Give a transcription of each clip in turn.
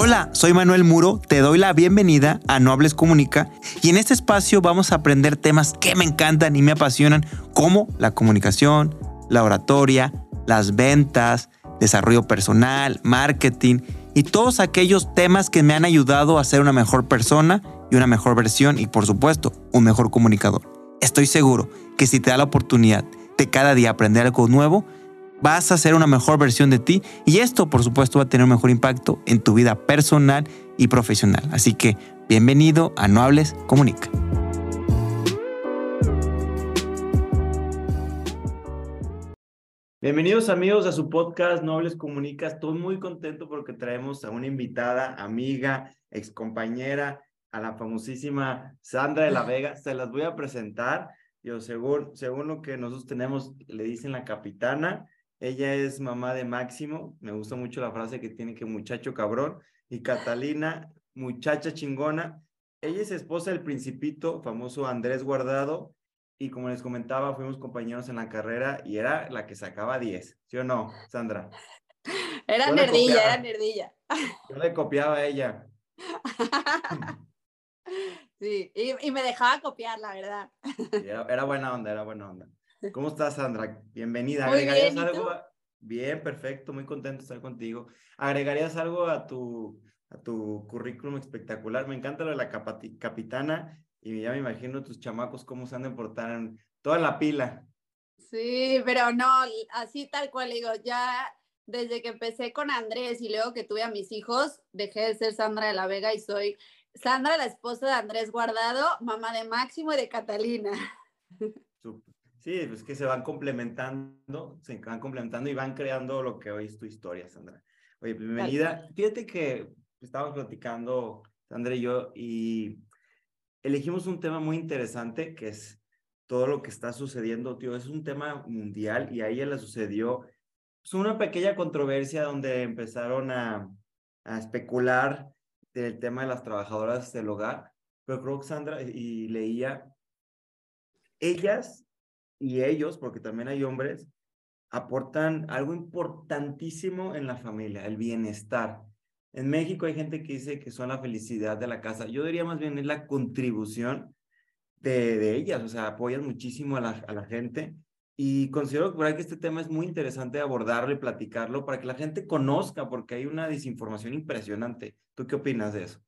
Hola, soy Manuel Muro, te doy la bienvenida a No Hables Comunica y en este espacio vamos a aprender temas que me encantan y me apasionan como la comunicación, la oratoria, las ventas, desarrollo personal, marketing y todos aquellos temas que me han ayudado a ser una mejor persona y una mejor versión y por supuesto un mejor comunicador. Estoy seguro que si te da la oportunidad de cada día aprender algo nuevo, vas a ser una mejor versión de ti y esto por supuesto va a tener un mejor impacto en tu vida personal y profesional. Así que bienvenido a No Comunica. Bienvenidos amigos a su podcast Nobles Comunica. Estoy muy contento porque traemos a una invitada, amiga, excompañera, a la famosísima Sandra de la Vega. Se las voy a presentar. Yo, según, según lo que nosotros tenemos, le dicen la capitana. Ella es mamá de Máximo. Me gusta mucho la frase que tiene que muchacho cabrón. Y Catalina, muchacha chingona. Ella es esposa del principito, famoso Andrés Guardado. Y como les comentaba, fuimos compañeros en la carrera y era la que sacaba 10. ¿Sí o no, Sandra? Era nerdilla, era nerdilla. Yo le copiaba a ella. Sí, y, me dejaba copiar, la verdad. era, buena onda, era buena onda. ¿Cómo estás, Sandra? Bienvenida. ¿Agregarías algo? Bien, perfecto, muy contento de estar contigo. ¿Agregarías algo a tu, a tu currículum espectacular? Me encanta lo de la capitana y ya me imagino tus chamacos cómo se han de portar en toda la pila. Sí, pero no, así tal cual digo, ya desde que empecé con Andrés y luego que tuve a mis hijos, dejé de ser Sandra de la Vega y soy Sandra, la esposa de Andrés Guardado, mamá de Máximo y de Catalina. Sí, pues que se van complementando, se van complementando y van creando lo que hoy es tu historia, Sandra. Oye, bienvenida. Fíjate que estábamos platicando, Sandra y yo, y elegimos un tema muy interesante que es todo lo que está sucediendo, tío. Es un tema mundial y a ella le sucedió pues, una pequeña controversia donde empezaron a, a especular del tema de las trabajadoras del hogar, pero creo que Sandra, y leía, ellas y ellos, porque también hay hombres, aportan algo importantísimo en la familia, el bienestar. En México hay gente que dice que son la felicidad de la casa. Yo diría más bien es la contribución de, de ellas, o sea, apoyan muchísimo a la, a la gente y considero que este tema es muy interesante abordarlo y platicarlo para que la gente conozca, porque hay una desinformación impresionante. ¿Tú qué opinas de eso?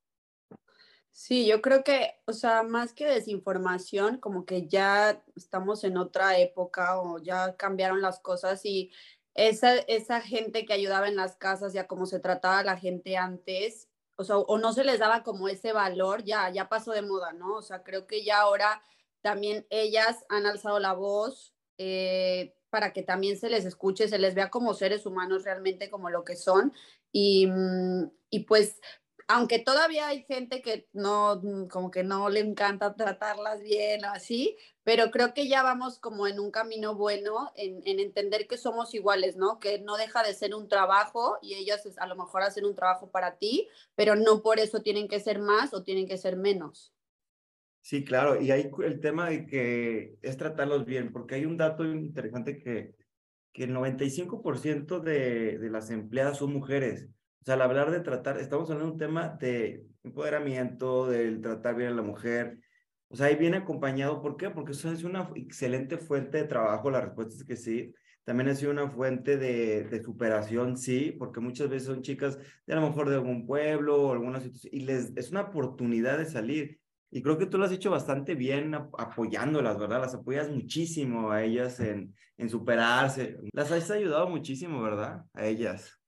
Sí, yo creo que, o sea, más que desinformación, como que ya estamos en otra época o ya cambiaron las cosas y esa, esa gente que ayudaba en las casas, ya como se trataba a la gente antes, o sea, o no se les daba como ese valor, ya, ya pasó de moda, ¿no? O sea, creo que ya ahora también ellas han alzado la voz, eh, para que también se les escuche, se les vea como seres humanos realmente como lo que son. Y, mm, y pues, aunque todavía hay gente que no, mm, como que no le encanta tratarlas bien o así, pero creo que ya vamos como en un camino bueno en, en, entender que somos iguales, ¿no? Que no deja de ser un trabajo y ellas a lo mejor hacen un trabajo para ti, pero no por eso tienen que ser más o tienen que ser menos. Sí, claro, y hay el tema de que es tratarlos bien, porque hay un dato interesante que, que el 95% de, de las empleadas son mujeres. O sea, al hablar de tratar, estamos hablando de un tema de empoderamiento, del tratar bien a la mujer. O sea, ahí viene acompañado, ¿por qué? Porque eso es una excelente fuente de trabajo, la respuesta es que sí. También ha sido una fuente de, de superación, sí, porque muchas veces son chicas de a lo mejor de algún pueblo o alguna situación, y les es una oportunidad de salir. Y creo que tú lo has hecho bastante bien apoyándolas, ¿verdad? Las apoyas muchísimo a ellas en, en superarse. Las has ayudado muchísimo, ¿verdad? A ellas.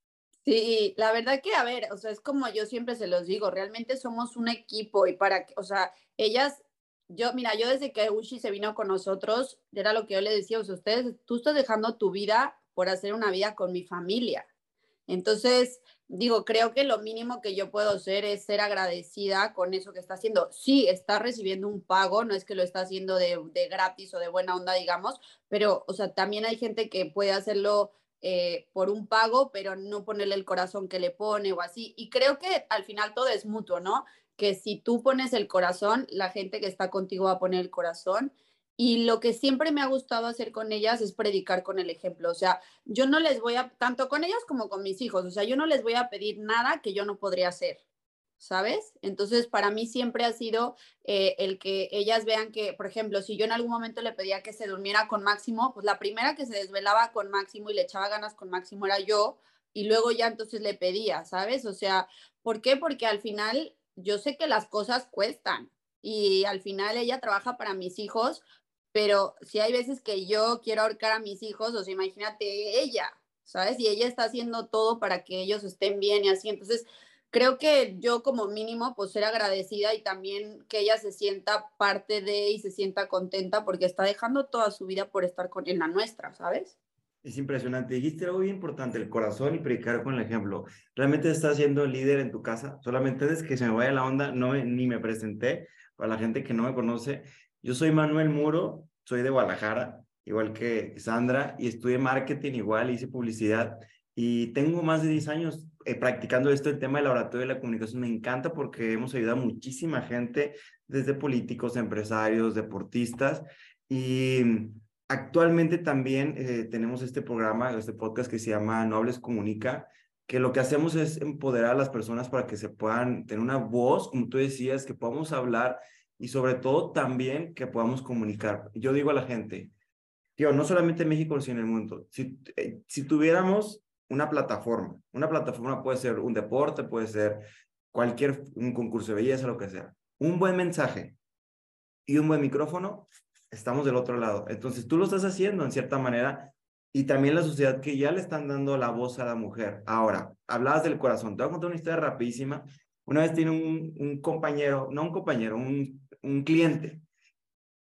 Sí, la verdad que, a ver, o sea, es como yo siempre se los digo, realmente somos un equipo y para que, o sea, ellas, yo, mira, yo desde que Ushi se vino con nosotros, era lo que yo le decía, o sea, ustedes, tú estás dejando tu vida por hacer una vida con mi familia. Entonces, digo, creo que lo mínimo que yo puedo hacer es ser agradecida con eso que está haciendo. Sí, está recibiendo un pago, no es que lo está haciendo de, gratis o de buena onda, digamos, pero, o sea, también hay gente que puede hacerlo eh, por un pago, pero no ponerle el corazón que le pone o así. Y creo que al final todo es mutuo, ¿no? Que si tú pones el corazón, la gente que está contigo va a poner el corazón y lo que siempre me ha gustado hacer con ellas es predicar con el ejemplo. O sea, yo no les voy a, tanto con ellas como con mis hijos, o sea, yo no les voy a pedir nada que yo no podría hacer. ¿Sabes? Entonces, para mí siempre ha sido eh, el que ellas vean que, por ejemplo, si yo en algún momento le pedía que se durmiera con Máximo, pues la primera que se desvelaba con Máximo y le echaba ganas con Máximo era yo, y luego ya entonces le pedía, ¿sabes? O sea, ¿por qué? Porque al final yo sé que las cosas cuestan y al final ella trabaja para mis hijos, pero si hay veces que yo quiero ahorcar a mis hijos, o sea, imagínate ella, ¿sabes? Y ella está haciendo todo para que ellos estén bien y así, entonces creo que yo como mínimo, pues ser agradecida y también que ella se sienta parte de y se sienta contenta porque está dejando toda su vida por estar con, en la nuestra, ¿sabes? Es impresionante. Dijiste algo bien importante, el corazón y predicar con el ejemplo. ¿Realmente estás siendo líder en tu casa? Solamente desde que se me vaya la onda, no ni me presenté. Para la gente que no me conoce, yo soy Manuel Muro, soy de Guadalajara, igual que Sandra, y estudié marketing igual, hice publicidad y tengo más de 10 años eh, practicando esto, el tema del laboratorio de la comunicación me encanta porque hemos ayudado a muchísima gente, desde políticos, empresarios, deportistas, y actualmente también eh, tenemos este programa, este podcast que se llama Nobles Comunica, que lo que hacemos es empoderar a las personas para que se puedan tener una voz, como tú decías, que podamos hablar y sobre todo también que podamos comunicar. Yo digo a la gente, tío, no solamente en México, sino en el mundo, si, eh, si tuviéramos una plataforma. Una plataforma puede ser un deporte, puede ser cualquier, un concurso de belleza, lo que sea. Un buen mensaje y un buen micrófono, estamos del otro lado. Entonces tú lo estás haciendo en cierta manera y también la sociedad que ya le están dando la voz a la mujer. Ahora, hablabas del corazón. Te voy a contar una historia rapidísima. Una vez tiene un, un compañero, no un compañero, un, un cliente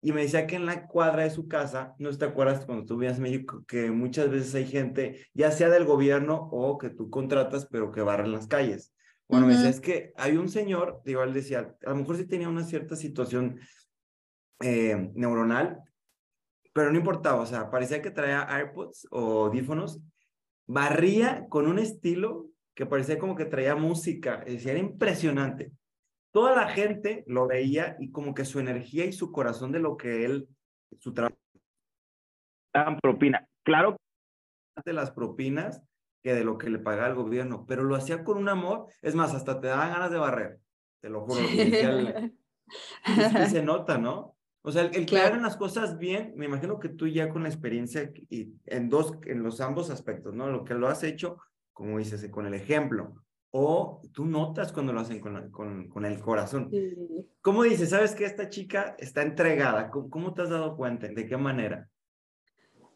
y me decía que en la cuadra de su casa, no te acuerdas cuando tú vienes a México, que muchas veces hay gente, ya sea del gobierno o que tú contratas, pero que barren las calles. Bueno, me decía, es que hay un señor, igual decía, a lo mejor sí tenía una cierta situación eh, neuronal, pero no importaba, o sea, parecía que traía AirPods o audífonos, barría con un estilo que parecía como que traía música, decía, era impresionante toda la gente lo veía y como que su energía y su corazón de lo que él, su trabajo, daban propina. Claro, de las propinas que de lo que le pagaba el gobierno, pero lo hacía con un amor, es más, hasta te daban ganas de barrer, te lo juro. es que se nota, ¿no? O sea, el, que hagan las cosas bien, me imagino que tú ya con la experiencia y en dos, en los ambos aspectos, ¿no? Lo que lo has hecho, como dices, con el ejemplo, o tú notas cuando lo hacen con, con, con el corazón. ¿Cómo dices? ¿Sabes que esta chica está entregada? ¿Cómo, te has dado cuenta? ¿De qué manera?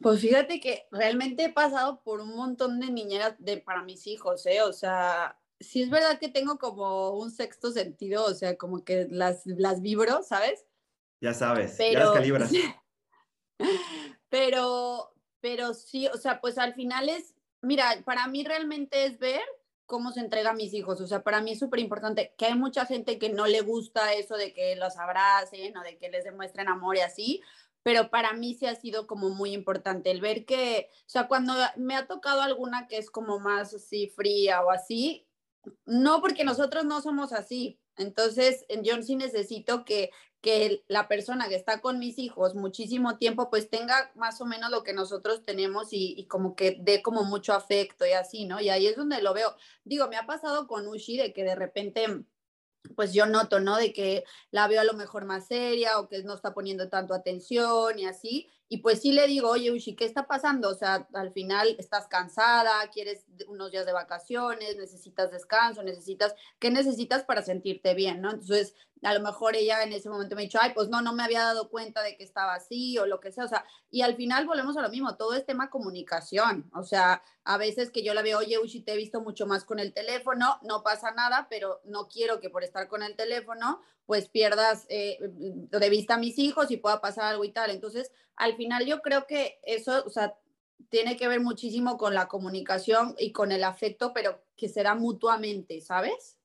Pues fíjate que realmente he pasado por un montón de niñeras de, para mis hijos, ¿eh? O sea, sí es verdad que tengo como un sexto sentido, o sea, como que las, las vibro, ¿sabes? Ya sabes, pero, ya las calibras. pero, pero sí, o sea, pues al final es, mira, para mí realmente es ver cómo se entrega a mis hijos. O sea, para mí es súper importante que hay mucha gente que no le gusta eso de que los abracen o de que les demuestren amor y así, pero para mí sí ha sido como muy importante el ver que, o sea, cuando me ha tocado alguna que es como más así fría o así, no porque nosotros no somos así. Entonces, yo sí necesito que que la persona que está con mis hijos muchísimo tiempo, pues tenga más o menos lo que nosotros tenemos y, como que dé como mucho afecto y así, ¿no? Y ahí es donde lo veo. Digo, me ha pasado con Ushi de que de repente pues yo noto, ¿no? De que la veo a lo mejor más seria o que no está poniendo tanto atención y así. Y pues sí le digo, oye, Ushi, ¿qué está pasando? O sea, al final estás cansada, quieres unos días de vacaciones, necesitas descanso, necesitas, ¿qué necesitas para sentirte bien, ¿no? Entonces, a lo mejor ella en ese momento me ha dicho, ay, pues no, no me había dado cuenta de que estaba así o lo que sea, o sea, y al final volvemos a lo mismo, todo es tema comunicación, o sea, a veces que yo la veo, oye, Ushi, te he visto mucho más con el teléfono, no pasa nada, pero no quiero que por estar con el teléfono, pues pierdas eh, de vista a mis hijos y pueda pasar algo y tal. Entonces, al final yo creo que eso, o sea, tiene que ver muchísimo con la comunicación y con el afecto, pero que será mutuamente, ¿sabes?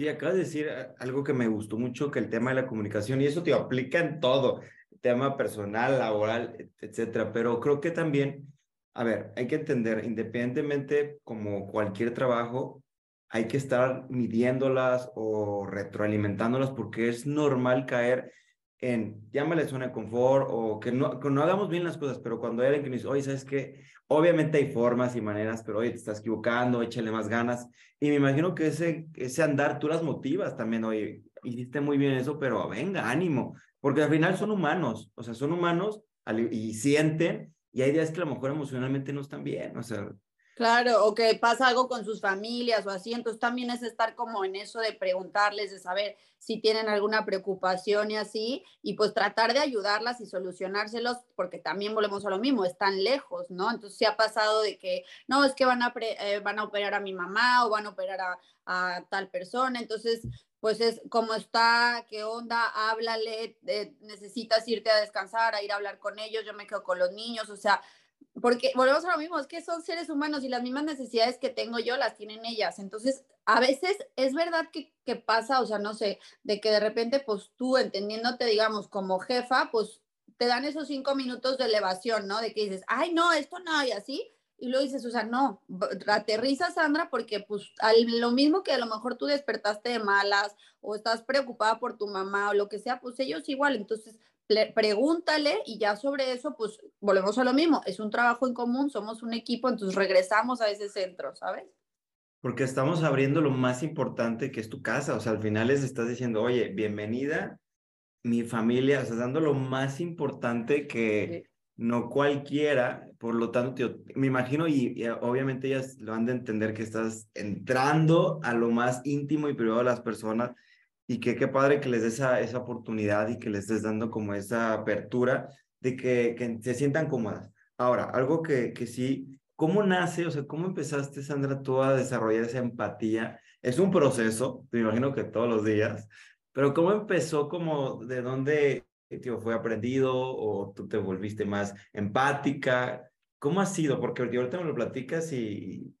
Sí, acabas de decir eh, algo que me gustó mucho, que el tema de la comunicación, y eso te aplica en todo, tema personal, laboral, etcétera, pero creo que también, a ver, hay que entender, independientemente como cualquier trabajo, hay que estar midiéndolas o retroalimentándolas porque es normal caer en llámale zona de confort o que no, que no hagamos bien las cosas, pero cuando hay alguien que nos dice, oye, ¿sabes qué? Obviamente hay formas y maneras, pero oye, te estás equivocando, échale más ganas. Y me imagino que ese, ese andar tú las motivas también, oye, hiciste muy bien eso, pero venga, ánimo, porque al final son humanos, o sea, son humanos y sienten, y hay días que a lo mejor emocionalmente no están bien, o sea, Claro, o que pasa algo con sus familias o así, entonces también es estar como en eso de preguntarles, de saber si tienen alguna preocupación y así, y pues tratar de ayudarlas y solucionárselos, porque también volvemos a lo mismo, están lejos, ¿no? Entonces sí ha pasado de que, no, es que van a, eh, van a operar a mi mamá o van a operar a, a tal persona, entonces pues es como está, qué onda, háblale, eh, necesitas irte a descansar, a ir a hablar con ellos, yo me quedo con los niños, o sea, porque volvemos a lo mismo, es que son seres humanos y las mismas necesidades que tengo yo las tienen ellas. Entonces, a veces es verdad que, pasa, o sea, no sé, de que de repente, pues tú entendiéndote, digamos, como jefa, pues te dan esos cinco minutos de elevación, ¿no? De que dices, ay, no, esto no, y así. Y luego dices, o sea, no, aterriza, Sandra, porque pues lo mismo que a lo mejor tú despertaste de malas o estás preocupada por tu mamá o lo que sea, pues ellos igual. Entonces, pregúntale y ya sobre eso, pues volvemos a lo mismo, es un trabajo en común, somos un equipo, entonces regresamos a ese centro, ¿sabes? Porque estamos abriendo lo más importante que es tu casa, o sea, al final les estás diciendo, oye, bienvenida, mi familia, o sea, dando lo más importante que no cualquiera, por lo tanto, me imagino y, obviamente ellas lo han de entender que estás entrando a lo más íntimo y privado de las personas y que qué padre que les des esa, esa oportunidad y que les estés dando como esa apertura de que, que se sientan cómodas. Ahora, algo que, que sí, ¿cómo nace? O sea, ¿cómo empezaste, Sandra, tú a desarrollar esa empatía? Es un proceso, me imagino que todos los días, pero ¿cómo empezó? como ¿De dónde tío, fue aprendido o tú te volviste más empática? ¿Cómo ha sido? Porque ahorita me lo platicas y,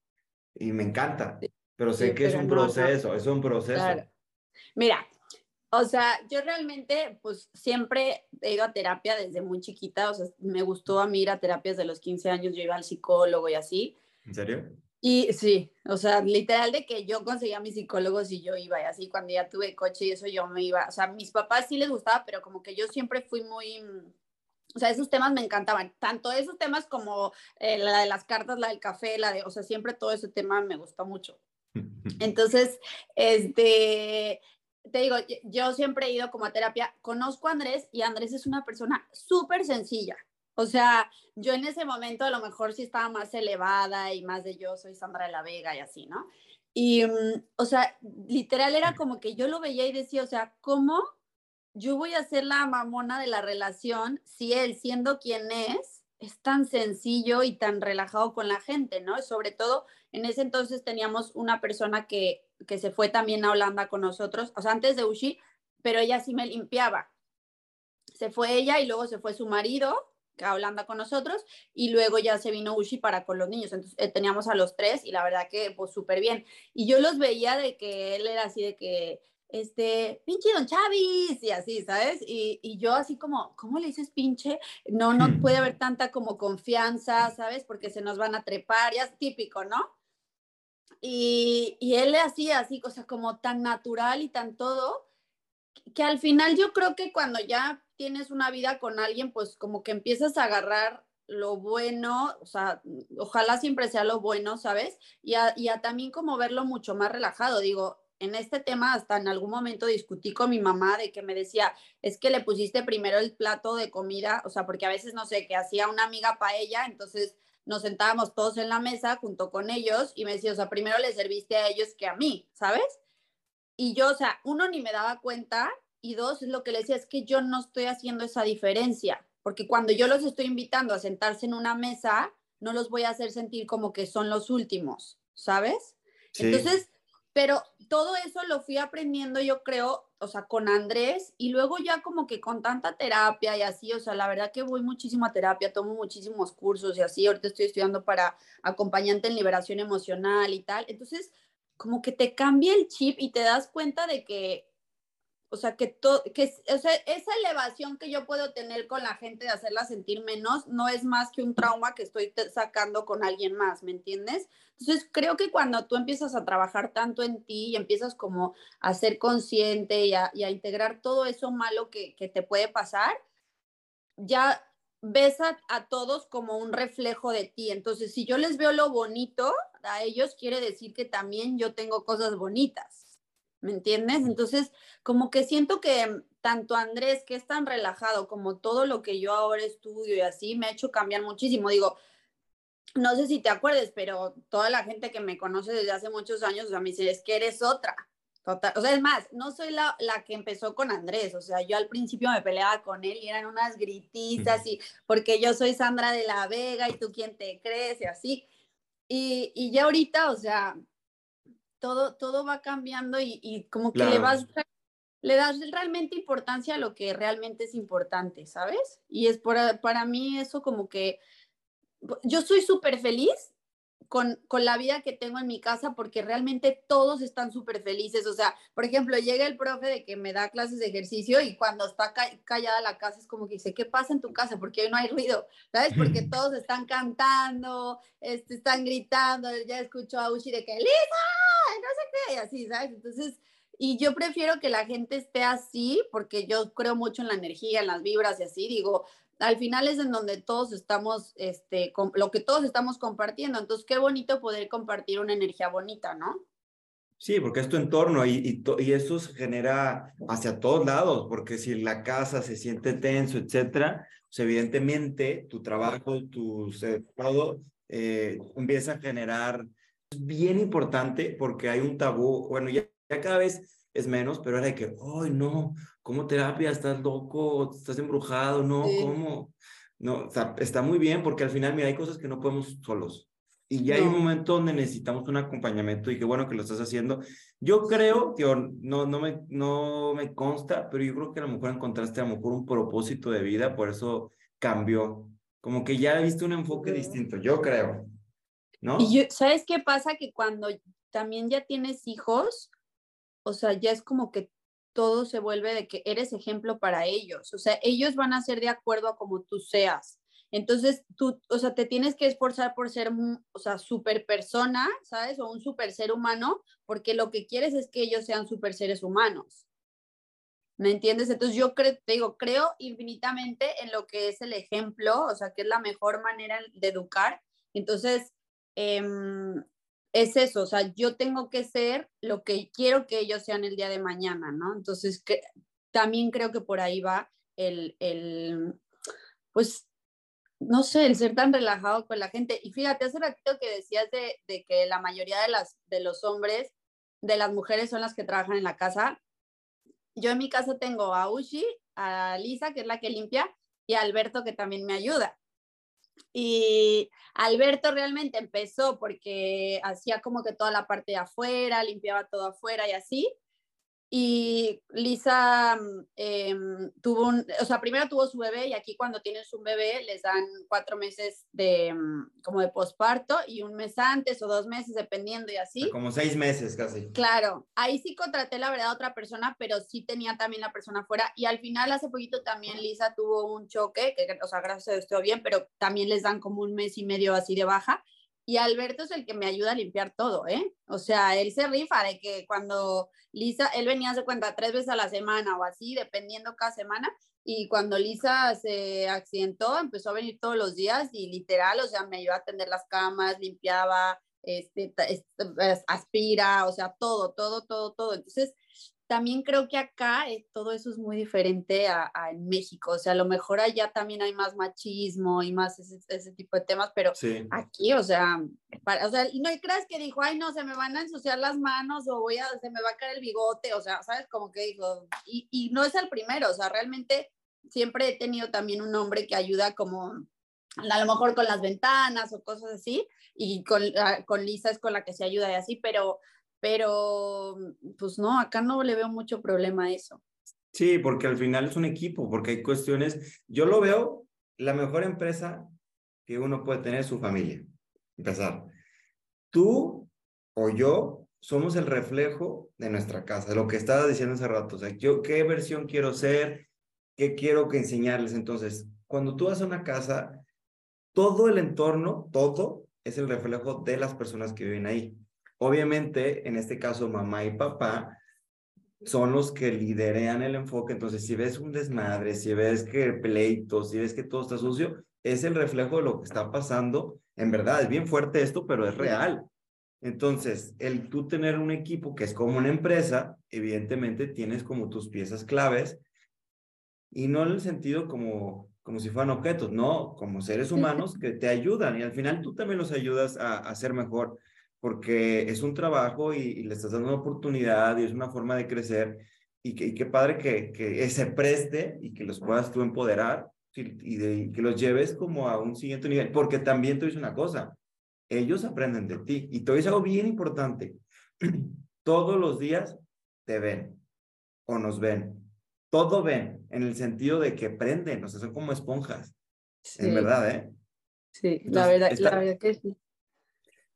y me encanta, pero sé que es un proceso, es un proceso. Mira, o sea, yo realmente, pues siempre he ido a terapia desde muy chiquita, o sea, me gustó a mí ir a terapias de los 15 años, yo iba al psicólogo y así. ¿En serio? Y sí, o sea, literal de que yo conseguía mis psicólogos y yo iba y así, cuando ya tuve coche y eso yo me iba, o sea, mis papás sí les gustaba, pero como que yo siempre fui muy, o sea, esos temas me encantaban, tanto esos temas como eh, la de las cartas, la del café, la de, o sea, siempre todo ese tema me gustó mucho. Entonces, este, te digo, yo siempre he ido como a terapia, conozco a Andrés y Andrés es una persona súper sencilla. O sea, yo en ese momento a lo mejor sí estaba más elevada y más de yo soy Sandra de la Vega y así, ¿no? Y, mm, o sea, literal era como que yo lo veía y decía, o sea, ¿cómo yo voy a ser la mamona de la relación si él, siendo quien es, es tan sencillo y tan relajado con la gente, ¿no? Sobre todo en ese entonces teníamos una persona que, que se fue también a Holanda con nosotros, o sea, antes de Ushi, pero ella sí me limpiaba. Se fue ella y luego se fue su marido a Holanda con nosotros y luego ya se vino Ushi para con los niños. Entonces eh, teníamos a los tres y la verdad que pues súper bien. Y yo los veía de que él era así de que, este, pinche don Chavis y así, ¿sabes? Y, y, yo así como, ¿cómo le dices pinche? No, no puede haber tanta como confianza, ¿sabes? Porque se nos van a trepar, ya es típico, ¿no? Y, y él le hacía así, o sea, como tan natural y tan todo, que al final yo creo que cuando ya tienes una vida con alguien, pues como que empiezas a agarrar lo bueno, o sea, ojalá siempre sea lo bueno, ¿sabes? Y a, y a también como verlo mucho más relajado. Digo, en este tema hasta en algún momento discutí con mi mamá de que me decía, es que le pusiste primero el plato de comida, o sea, porque a veces no sé, que hacía una amiga para ella, entonces nos sentábamos todos en la mesa junto con ellos y me decía, o sea, primero le serviste a ellos que a mí, ¿sabes? Y yo, o sea, uno ni me daba cuenta y dos, lo que le decía, es que yo no estoy haciendo esa diferencia, porque cuando yo los estoy invitando a sentarse en una mesa, no los voy a hacer sentir como que son los últimos, ¿sabes? Entonces, pero todo eso lo fui aprendiendo, yo creo, o sea, con Andrés y luego ya como que con tanta terapia y así, o sea, la verdad que voy muchísimo a terapia, tomo muchísimos cursos y así, ahorita estoy estudiando para acompañante en liberación emocional y tal. Entonces, como que te cambia el chip y te das cuenta de que o sea, que, todo, que o sea, esa elevación que yo puedo tener con la gente de hacerla sentir menos no es más que un trauma que estoy sacando con alguien más, ¿me entiendes? Entonces, creo que cuando tú empiezas a trabajar tanto en ti y empiezas como a ser consciente y a, integrar todo eso malo que, que, te puede pasar, ya ves a todos como un reflejo de ti. Entonces, si yo les veo lo bonito a ellos, quiere decir que también yo tengo cosas bonitas. ¿me entiendes? Entonces, como que siento que tanto Andrés, que es tan relajado, como todo lo que yo ahora estudio y así, me ha hecho cambiar muchísimo. Digo, no sé si te acuerdes, pero toda la gente que me conoce desde hace muchos años, o sea, me dice, es que eres otra. Total. O sea, es más, no soy la, la que empezó con Andrés, o sea, yo al principio me peleaba con él y eran unas grititas y porque yo soy Sandra de la Vega y tú quién te crees y así. Y, y ya ahorita, o sea, todo, todo va cambiando y, como que le vas le das realmente importancia a lo que realmente es importante, ¿sabes? Y es para, para mí eso como que yo soy súper feliz con, con, la vida que tengo en mi casa porque realmente todos están súper felices. O sea, por ejemplo, llega el profe de que me da clases de ejercicio y cuando está callada la casa es como que dice, ¿qué pasa en tu casa? Porque hoy no hay ruido, ¿sabes? Porque todos están cantando, este, están gritando, ya escucho a Uchi de que, Lisa, no sé qué, y así, ¿sabes? Entonces, y yo prefiero que la gente esté así, porque yo creo mucho en la energía, en las vibras y así, digo, al final es en donde todos estamos, este, lo que todos estamos compartiendo. Entonces, qué bonito poder compartir una energía bonita, ¿no? Sí, porque es tu entorno y, y, eso se genera hacia todos lados, porque si la casa se siente tenso, etcétera, pues evidentemente tu trabajo, tu todo eh, empieza a generar es bien importante porque hay un tabú, bueno, ya, cada vez es menos, pero era de que, ay, no, ¿cómo terapia? ¿Estás loco? ¿Estás embrujado? No, ¿cómo? No, o sea, está muy bien porque al final, mira, hay cosas que no podemos solos. Y ya hay un momento donde necesitamos un acompañamiento y qué bueno que lo estás haciendo. Yo creo que no, no, me, no me consta, pero yo creo que a lo mejor encontraste a lo mejor un propósito de vida, por eso cambió. Como que ya viste un enfoque distinto, yo creo. Y ¿sabes qué pasa? Que cuando también ya tienes hijos, o sea, ya es como que todo se vuelve de que eres ejemplo para ellos. O sea, ellos van a ser de acuerdo a como tú seas. Entonces, tú, o sea, te tienes que esforzar por ser, o sea, super persona, ¿sabes? O un super ser humano, porque lo que quieres es que ellos sean super seres humanos. ¿Me entiendes? Entonces yo creo, te digo, creo infinitamente en lo que es el ejemplo, o sea, que es la mejor manera de educar. Entonces, Em, es eso, o sea, yo tengo que ser lo que quiero que ellos sean el día de mañana, ¿no? Entonces, que, también creo que por ahí va el, el, pues, no sé, el ser tan relajado con la gente. Y fíjate, hace ratito que decías de, de que la mayoría de, las, de los hombres, de las mujeres son las que trabajan en la casa. Yo en mi casa tengo a Ushi, a Lisa, que es la que limpia, y a Alberto, que también me ayuda. Y Alberto realmente empezó porque hacía como que toda la parte de afuera, limpiaba todo afuera y así. Y Lisa mm, em, tuvo un, o sea, primero tuvo su bebé y aquí cuando tienes un bebé les dan cuatro meses de mm, como de posparto y un mes antes o dos meses dependiendo y así. Como seis meses casi. Claro, ahí sí contraté la verdad a otra persona, pero sí tenía también la persona fuera y al final hace poquito también Lisa tuvo un choque, que o sea, gracias a Dios estuvo bien, pero también les dan como un mes y medio así de baja. Y Alberto es el que me ayuda a limpiar todo, ¿eh? O sea, él se rifa de que cuando Lisa, él venía hacer cuenta tres veces a la semana o así, dependiendo cada semana. Y cuando Lisa se accidentó, empezó a venir todos los días y literal, o sea, me ayudó a tender las camas, limpiaba, este, este aspira, o sea, todo, todo, todo, todo. Entonces, también creo que acá eh, todo eso es muy diferente a, en México. O sea, a lo mejor allá también hay más machismo y más ese, ese tipo de temas, pero aquí, o sea, para, o sea, y no creas que dijo, ay, no, se me van a ensuciar las manos o voy a, se me va a caer el bigote, o sea, ¿sabes? Como que dijo, y, y no es el primero, o sea, realmente siempre he tenido también un hombre que ayuda como a lo mejor con las ventanas o cosas así, y con, ah, con Lisa es con la que se ayuda y así, pero pero pues no, acá no le veo mucho problema a eso. Sí, porque al final es un equipo, porque hay cuestiones, yo lo veo, la mejor empresa que uno puede tener es su familia. Empezar. Tú o yo somos el reflejo de nuestra casa, lo que estaba diciendo hace rato. O sea, yo qué versión quiero ser, qué quiero que enseñarles. Entonces, cuando tú vas a una casa, todo el entorno, todo es el reflejo de las personas que viven ahí. Obviamente, en este caso, mamá y papá son los que liderean el enfoque. Entonces, si ves un desmadre, si ves que pleitos, si ves que todo está sucio, es el reflejo de lo que está pasando. En verdad, es bien fuerte esto, pero es real. Entonces, el tú tener un equipo que es como una empresa, evidentemente tienes como tus piezas claves y no en el sentido como, como si fueran objetos, no, como seres humanos que te ayudan y al final tú también los ayudas a, a ser mejor porque es un trabajo y, le estás dando una oportunidad y es una forma de crecer y, que, qué padre que, que se preste y que los puedas tú empoderar y, de, que los lleves como a un siguiente nivel, porque también te dice una cosa, ellos aprenden de ti y te dice algo bien importante, todos los días te ven o nos ven, todo ven, en el sentido de que aprenden, o sea, son como esponjas, en verdad, ¿eh? Sí, la, verdad, la verdad que sí.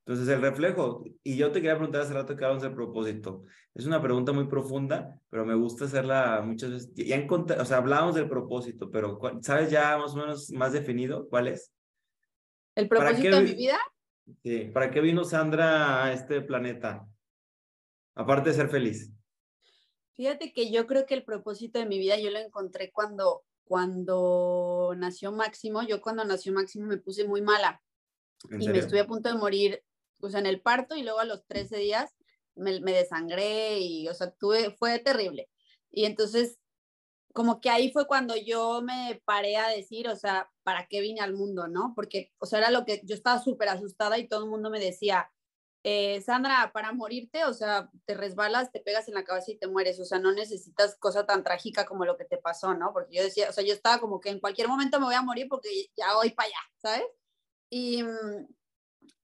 Entonces, el reflejo, y yo te quería preguntar hace rato que hablamos del propósito. Es una pregunta muy profunda, pero me gusta hacerla muchas veces. Ya en, o sea, hablábamos del propósito, pero ¿sabes ya más o menos más definido cuál es? ¿El propósito de mi vida? Sí, ¿para qué vino Sandra a este planeta? Aparte de ser feliz. Fíjate que yo creo que el propósito de mi vida yo lo encontré cuando, cuando nació Máximo. Yo cuando nació Máximo me puse muy mala y me estuve a punto de morir o sea, en el parto y luego a los 13 días me, me desangré y, o sea, tuve, fue terrible. Y entonces, como que ahí fue cuando yo me paré a decir, o sea, ¿para qué vine al mundo, no? Porque, o sea, era lo que yo estaba súper asustada y todo el mundo me decía, eh, Sandra, para morirte, o sea, te resbalas, te pegas en la cabeza y te mueres, o sea, no necesitas cosa tan trágica como lo que te pasó, ¿no? Porque yo decía, o sea, yo estaba como que en cualquier momento me voy a morir porque ya voy para allá, ¿sabes? Y, mm,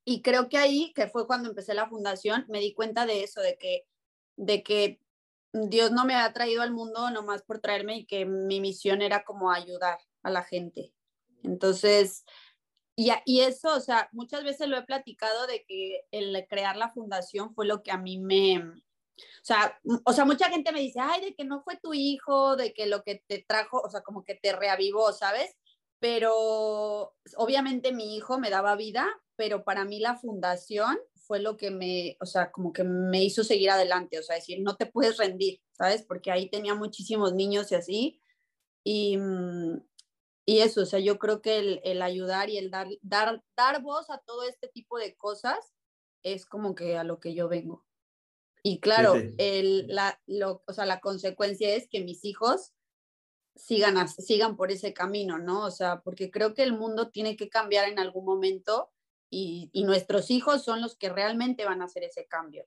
y creo que ahí, que fue cuando empecé la fundación, me di cuenta de eso, de que, de que Dios no me ha traído al mundo nomás por traerme y que mi misión era como ayudar a la gente. Entonces, y, y eso, o sea, muchas veces lo he platicado de que el crear la fundación fue lo que a mí me, o sea, o sea, mucha gente me dice, ay, de que no fue tu hijo, de que lo que te trajo, o sea, como que te reavivó, ¿sabes? Pero obviamente mi hijo me daba vida, pero para mí la fundación fue lo que me, o sea, como que me hizo seguir adelante, o sea, decir, no te puedes rendir, ¿sabes? Porque ahí tenía muchísimos niños y así. Y, mm, y eso, o sea, yo creo que el, el, ayudar y el dar, dar, dar voz a todo este tipo de cosas es como que a lo que yo vengo. Y claro, El, la, lo, o sea, la consecuencia es que mis hijos sigan, sigan por ese camino, ¿no? O sea, porque creo que el mundo tiene que cambiar en algún momento y, nuestros hijos son los que realmente van a hacer ese cambio.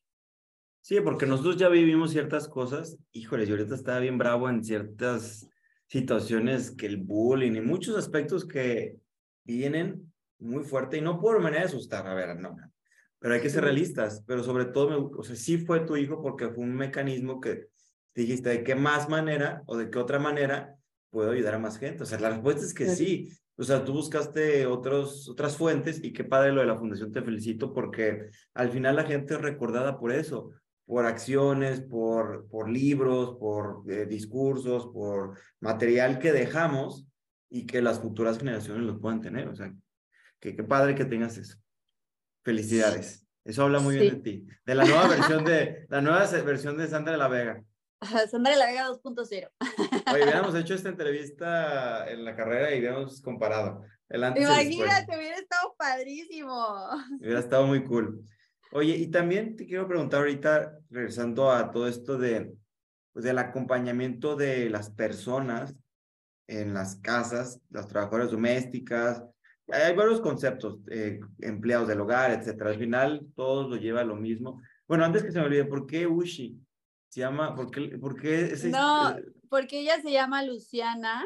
Sí, porque nosotros ya vivimos ciertas cosas. Híjole, yo ahorita estaba bien bravo en ciertas situaciones que el bullying y muchos aspectos que vienen muy fuerte y no por manera de asustar, a ver, no, pero hay que ser realistas, pero sobre todo, me, o sea, sí fue tu hijo porque fue un mecanismo que dijiste de qué más manera o de qué otra manera puedo ayudar a más gente. O sea, la respuesta es que sí, o sea, tú buscaste otros, otras fuentes y qué padre lo de la fundación, te felicito porque al final la gente es recordada por eso, por acciones, por, por libros, por eh, discursos, por material que dejamos y que las futuras generaciones lo puedan tener. O sea, que qué padre que tengas eso. Felicidades. Eso habla muy bien de ti. De la nueva versión de, la nueva versión de Sandra de la Vega. Sandra la Vega 2.0. Oye, hubiéramos hecho esta entrevista en la carrera y hubiéramos comparado. El antes Imagínate, hubiera estado padrísimo. Hubiera estado muy cool. Oye, y también te quiero preguntar ahorita, regresando a todo esto de, pues, del acompañamiento de las personas en las casas, las trabajadoras domésticas. Hay varios conceptos, eh, empleados del hogar, etcétera. Al final, todos lo lleva a lo mismo. Bueno, antes que se me olvide, ¿por qué Ushi? Se llama, ¿por qué, por qué ese, No, porque ella se llama Luciana,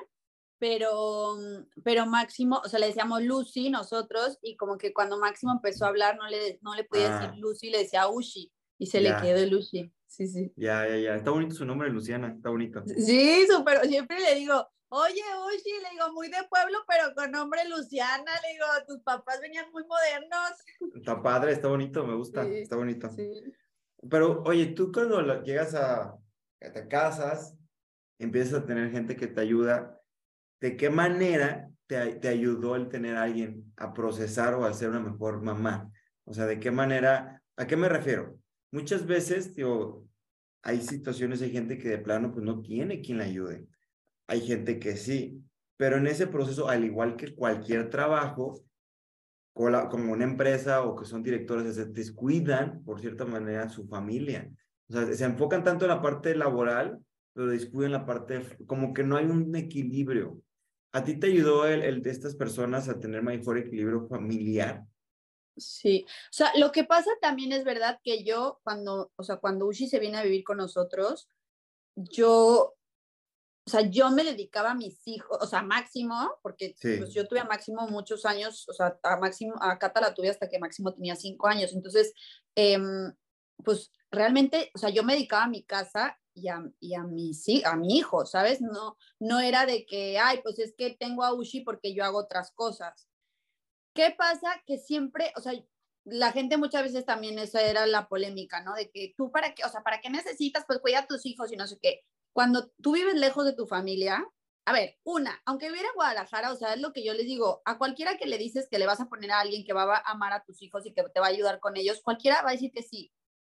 pero, mm, pero Máximo, o sea, le decíamos Lucy nosotros, y como que cuando Máximo empezó a hablar, no le, no le podía decir ah. Lucy, le decía Ushi, y se le quedó Lucy. Sí, sí. Ya, ya, ya. Está bonito su nombre, Luciana, está bonito. Sí, súper. Siempre le digo, oye, Ushi, le digo, muy de pueblo, pero con nombre Luciana, le digo, tus papás venían muy modernos. Está padre, está bonito, me gusta, está bonito. Sí. Pero, oye, tú cuando llegas a, te casas, empiezas a tener gente que te ayuda, ¿de qué manera te, te ayudó el tener alguien a procesar o a ser una mejor mamá? O sea, ¿de qué manera? ¿A qué me refiero? Muchas veces, digo, hay situaciones, hay gente que de plano pues no tiene quien la ayude. Hay gente que sí, pero en ese proceso, al igual que cualquier trabajo, como una empresa o que son directores, se descuidan, por cierta manera, su familia. O sea, se enfocan tanto en la parte laboral, pero descuidan la parte, como que no hay un equilibrio. ¿A ti te ayudó el, de estas personas a tener mejor equilibrio familiar? Sí, o sea, lo que pasa también es verdad que yo cuando, o sea, cuando Ushi se viene a vivir con nosotros, yo o sea, yo me dedicaba a mis hijos, o sea, Máximo, porque pues, yo tuve a Máximo muchos años, o sea, a Máximo, a Cata la tuve hasta que Máximo tenía cinco años, entonces, em, pues realmente, o sea, yo me dedicaba a mi casa y a, y a, mi, sí, a mi hijo, ¿sabes? No, no era de que, ay, pues es que tengo a Ushi porque yo hago otras cosas. ¿Qué pasa? Que siempre, o sea, la gente muchas veces también esa era la polémica, ¿no? De que tú para qué, o sea, ¿para qué necesitas? Pues cuida a tus hijos y no sé qué cuando tú vives lejos de tu familia, a ver, una, aunque viviera en Guadalajara, o sea, es lo que yo les digo, a cualquiera que le dices que le vas a poner a alguien que va a amar a tus hijos y que te va a ayudar con ellos, cualquiera va a decir que sí.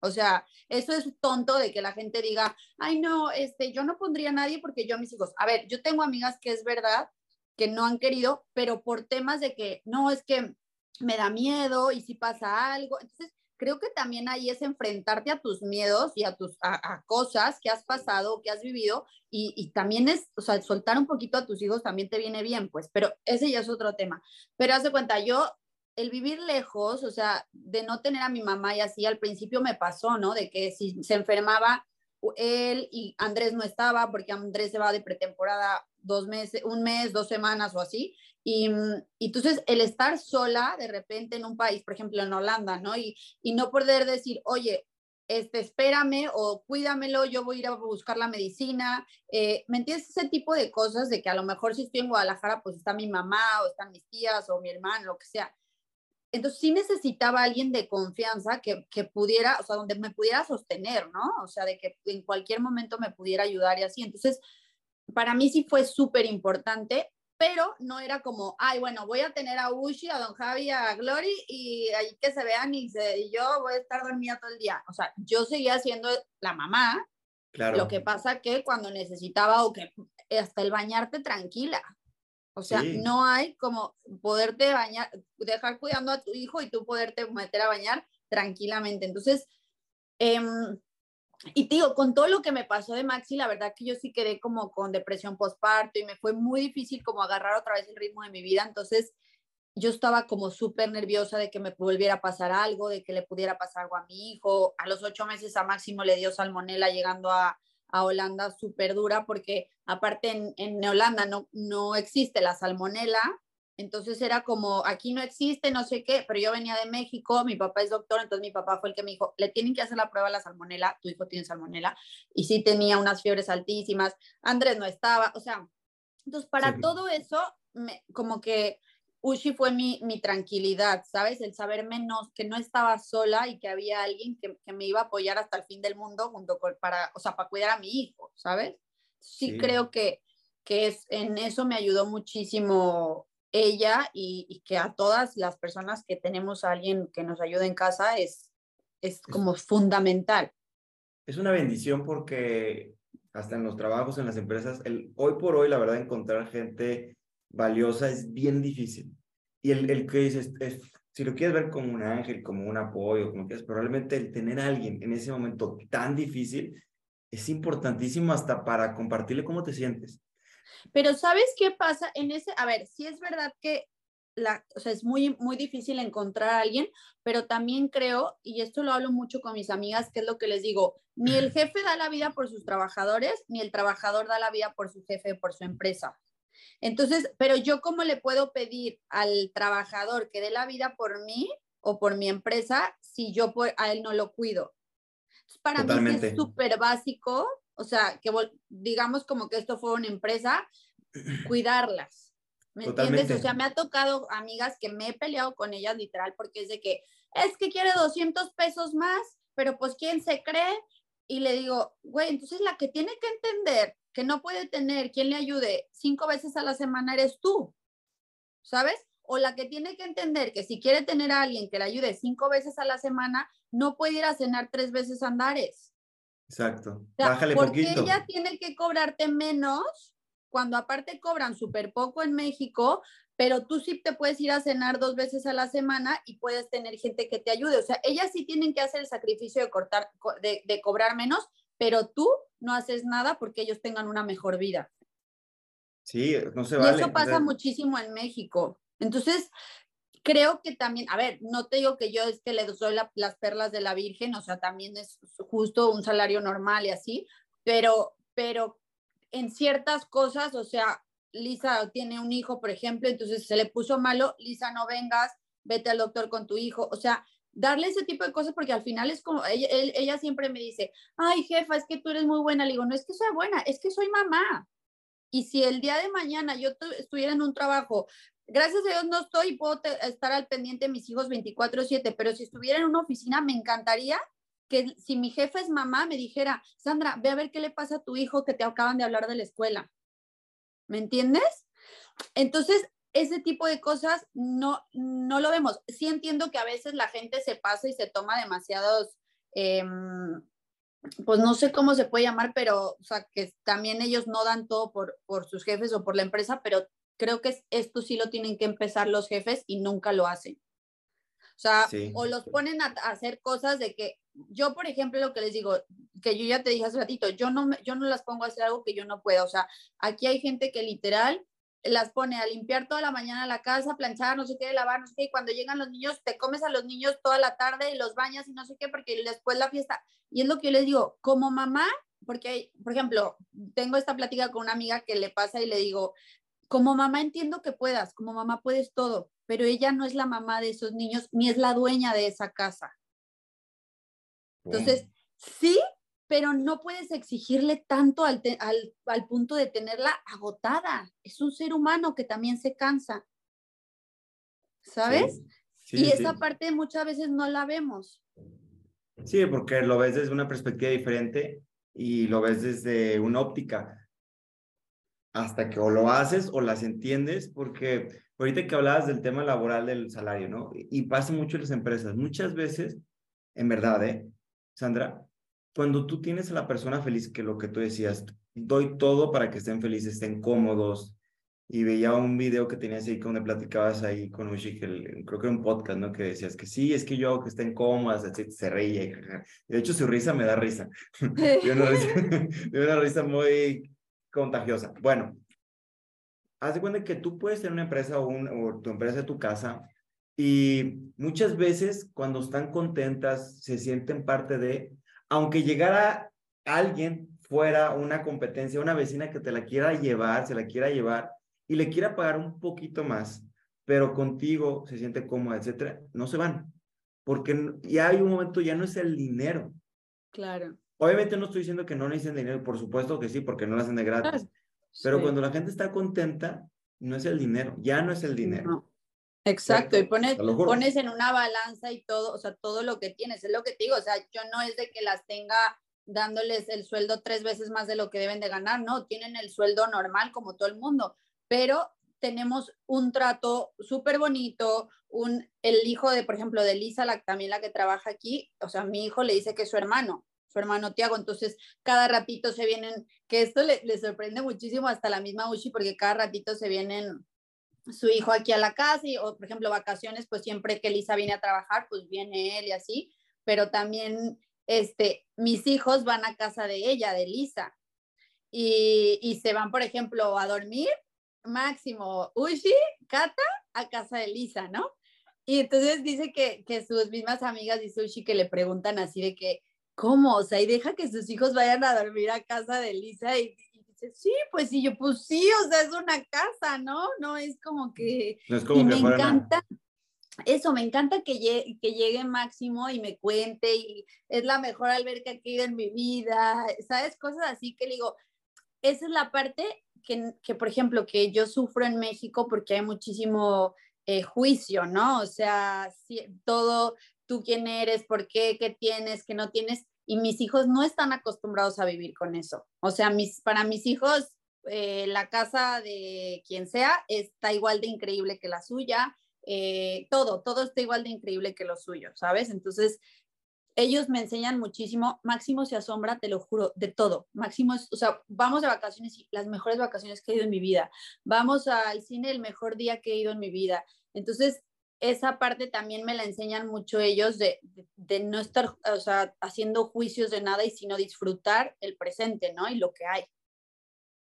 O sea, eso es tonto de que la gente diga, ay, no, este, yo no pondría a nadie porque yo a mis hijos. A ver, yo tengo amigas que es verdad que no han querido, pero por temas de que, no, es que me da miedo y si pasa algo. Entonces, creo que también ahí es enfrentarte a tus miedos y a tus a, cosas que has pasado, que has vivido y, y, también es, o sea, soltar un poquito a tus hijos también te viene bien, pues, pero ese ya es otro tema. Pero haz de cuenta, yo el vivir lejos, o sea, de no tener a mi mamá y así al principio me pasó, ¿no? De que si se enfermaba él y Andrés no estaba porque Andrés se va de pretemporada dos meses, un mes, dos semanas o así, Mm, y, entonces el estar sola de repente en un país, por ejemplo en Holanda, ¿no? Y, y no poder decir, oye, este, espérame o cuídamelo, yo voy a ir a buscar la medicina. Eh, ¿Me entiendes? Ese tipo de cosas de que a lo mejor si estoy en Guadalajara, pues está mi mamá o están mis tías o mi hermano, lo que sea. Entonces sí necesitaba alguien de confianza que, que pudiera, o sea, donde me pudiera sostener, ¿no? O sea, de que en cualquier momento me pudiera ayudar y así. Entonces, para mí sí fue súper importante, pero no era como, ay, bueno, voy a tener a Ushi, a Don Javi, a Glory y ahí que se vean y, yo voy a estar dormida todo el día. O sea, yo seguía siendo la mamá. Claro. Lo que pasa que cuando necesitaba o que hasta el bañarte tranquila. O sea, no hay como poderte bañar, dejar cuidando a tu hijo y tú poderte meter a bañar tranquilamente. Entonces, eh, y digo, con todo lo que me pasó de Maxi, la verdad que yo sí quedé como con depresión postparto y me fue muy difícil como agarrar otra vez el ritmo de mi vida. Entonces, yo estaba como súper nerviosa de que me volviera a pasar algo, de que le pudiera pasar algo a mi hijo. A los ocho meses a Máximo le dio salmonela llegando a, a Holanda súper dura porque aparte en, en Holanda no, no existe la salmonela entonces era como, aquí no existe, no sé qué, pero yo venía de México, mi papá es doctor, entonces mi papá fue el que me dijo, le tienen que hacer la prueba de la salmonela, tu hijo tiene salmonela, y sí tenía unas fiebres altísimas, Andrés no estaba, o sea, entonces para todo eso, me, como que Ushi fue mi, mi, tranquilidad, ¿sabes? El saber menos que no estaba sola y que había alguien que, que, me iba a apoyar hasta el fin del mundo junto con, para, o sea, para cuidar a mi hijo, ¿sabes? Sí, sí. creo que, que es, en eso me ayudó muchísimo ella y, que a todas las personas que tenemos a alguien que nos ayude en casa es, es como fundamental. Es una bendición porque hasta en los trabajos, en las empresas, el, hoy por hoy, la verdad, encontrar gente valiosa es bien difícil. Y el, el que dices, es, si lo quieres ver como un ángel, como un apoyo, como quieras, probablemente el tener a alguien en ese momento tan difícil es importantísimo hasta para compartirle cómo te sientes. Pero ¿sabes qué pasa en ese? A ver, sí es verdad que la, o sea, es muy, muy difícil encontrar a alguien, pero también creo, y esto lo hablo mucho con mis amigas, que es lo que les digo, ni el jefe da la vida por sus trabajadores, ni el trabajador da la vida por su jefe, por su empresa. Entonces, pero yo cómo le puedo pedir al trabajador que dé la vida por mí o por mi empresa si yo a él no lo cuido. para mí es súper básico o sea, que digamos como que esto fue una empresa, cuidarlas. ¿Me entiendes? O sea, me ha tocado amigas que me he peleado con ellas literal porque es de que es que quiere 200 pesos más pero pues ¿quién se cree? Y le digo, güey, entonces la que tiene que entender que no puede tener quien le ayude cinco veces a la semana eres tú, ¿sabes? O la que tiene que entender que si quiere tener a alguien que le ayude cinco veces a la semana, no puede ir a cenar tres veces Andares. Exacto. Bájale porque ella tiene que cobrarte menos cuando aparte cobran súper poco en México, pero tú sí te puedes ir a cenar dos veces a la semana y puedes tener gente que te ayude. O sea, ellas sí tienen que hacer el sacrificio de, cortar, de, de cobrar menos, pero tú no haces nada porque ellos tengan una mejor vida. Sí, no se vale. Y eso pasa muchísimo en México. Entonces, creo que también, a ver, no te digo que yo es que le doy las perlas de la Virgen, o sea, también es justo un salario normal y así, pero, pero en ciertas cosas, o sea, Lisa tiene un hijo, por ejemplo, entonces se le puso malo, Lisa, no vengas, vete al doctor con tu hijo, o sea, darle ese tipo de cosas porque al final es como, ella, siempre me dice, ay jefa, es que tú eres muy buena, le digo, no es que soy buena, es que soy mamá. Y si el día de mañana yo estuviera en un trabajo gracias a Dios no estoy y puedo estar al pendiente de mis hijos 24/7, pero si estuviera en una oficina me encantaría que si mi jefe es mamá me dijera, Sandra, ve a ver qué le pasa a tu hijo que te acaban de hablar de la escuela. ¿Me entiendes? Entonces, ese tipo de cosas no, no lo vemos. Sí entiendo que a veces la gente se pasa y se toma demasiados, em, pues no sé cómo se puede llamar, pero o sea, que también ellos no dan todo por, por sus jefes o por la empresa, pero creo que esto sí lo tienen que empezar los jefes y nunca lo hacen. O sea, o los ponen a, hacer cosas de que yo, por ejemplo, lo que les digo, que yo ya te dije hace ratito, yo no, yo no las pongo a hacer algo que yo no pueda. O sea, aquí hay gente que literal las pone a limpiar toda la mañana la casa, planchar, no sé qué, lavar, no sé qué, y cuando llegan los niños, te comes a los niños toda la tarde y los bañas y no sé qué, porque después la fiesta. Y es lo que yo les digo, como mamá, porque, por ejemplo, tengo esta plática con una amiga que le pasa y le digo, como mamá entiendo que puedas, como mamá puedes todo, pero ella no es la mamá de esos niños ni es la dueña de esa casa. Entonces, sí, pero no puedes exigirle tanto al, al, punto de tenerla agotada. Es un ser humano que también se cansa. ¿Sabes? y esa parte muchas veces no la vemos. Sí, porque lo ves desde una perspectiva diferente y lo ves desde una óptica hasta que o lo haces o las entiendes, porque ahorita que hablabas del tema laboral del salario, ¿no? Y pasa mucho en las empresas. Muchas veces, en verdad, ¿eh? Sandra, cuando tú tienes a la persona feliz, que lo que tú decías, doy todo para que estén felices, estén cómodos, y veía un video que tenías ahí donde platicabas ahí con Ushi, que creo que era un podcast, ¿no? Que decías que sí, es que yo que estén cómodas, etc. Se reía. De hecho, su risa me da risa. de una risa muy contagiosa. Bueno, haz de cuenta que tú puedes tener una empresa o, un, tu empresa tu casa y muchas veces cuando están contentas se sienten parte de, aunque llegara alguien fuera una competencia, una vecina que te la quiera llevar, se la quiera llevar y le quiera pagar un poquito más, pero contigo se siente cómoda, etcétera, no se van. Porque ya hay un momento, ya no es el dinero. Claro. Obviamente no estoy diciendo que no necesiten dinero, por supuesto que sí, porque no lo hacen de gratis. Pero cuando la gente está contenta, no es el dinero, ya no es el dinero. Exacto, y pones, pones en una balanza y todo, o sea, todo lo que tienes, es lo que te digo, o sea, yo no es de que las tenga dándoles el sueldo tres veces más de lo que deben de ganar, no, tienen el sueldo normal como todo el mundo, pero tenemos un trato súper bonito, un, el hijo de, por ejemplo, de Lisa, la, también la que trabaja aquí, o sea, mi hijo le dice que es su hermano, su hermano Tiago, entonces cada ratito se vienen, que esto le, sorprende muchísimo hasta la misma Ushi, porque cada ratito se vienen su hijo aquí a la casa, y, o por ejemplo vacaciones, pues siempre que Lisa viene a trabajar, pues viene él y así, pero también este, mis hijos van a casa de ella, de Lisa, y, y se van, por ejemplo, a dormir, máximo Ushi, Kata, a casa de Lisa, ¿no? Y entonces dice que, que sus mismas amigas de Ushi que le preguntan así de que, ¿cómo? O sea, y deja que sus hijos vayan a dormir a casa de Lisa y, dice, sí, pues sí, yo, pues sí, o sea, es una casa, ¿no? No es como que... No es como y me encanta. Eso, me encanta que llegue, que llegue Máximo y me cuente y es la mejor alberca que he ido en mi vida, ¿sabes? Cosas así que le digo, esa es la parte que, que, por ejemplo, que yo sufro en México porque hay muchísimo eh, juicio, ¿no? O sea, todo, tú quién eres, por qué, qué tienes, qué no tienes. Y mis hijos no están acostumbrados a vivir con eso. O sea, mis, para mis hijos, eh, la casa de quien sea está igual de increíble que la suya. Eh, todo, todo está igual de increíble que lo suyo, ¿sabes? Entonces, ellos me enseñan muchísimo. Máximo se asombra, te lo juro, de todo. Máximo es, o sea, vamos de vacaciones y las mejores vacaciones que he ido en mi vida. Vamos al cine el mejor día que he ido en mi vida. Entonces, esa parte también me la enseñan mucho ellos de, de, no estar, o sea, haciendo juicios de nada y sino disfrutar el presente, ¿no? Y lo que hay.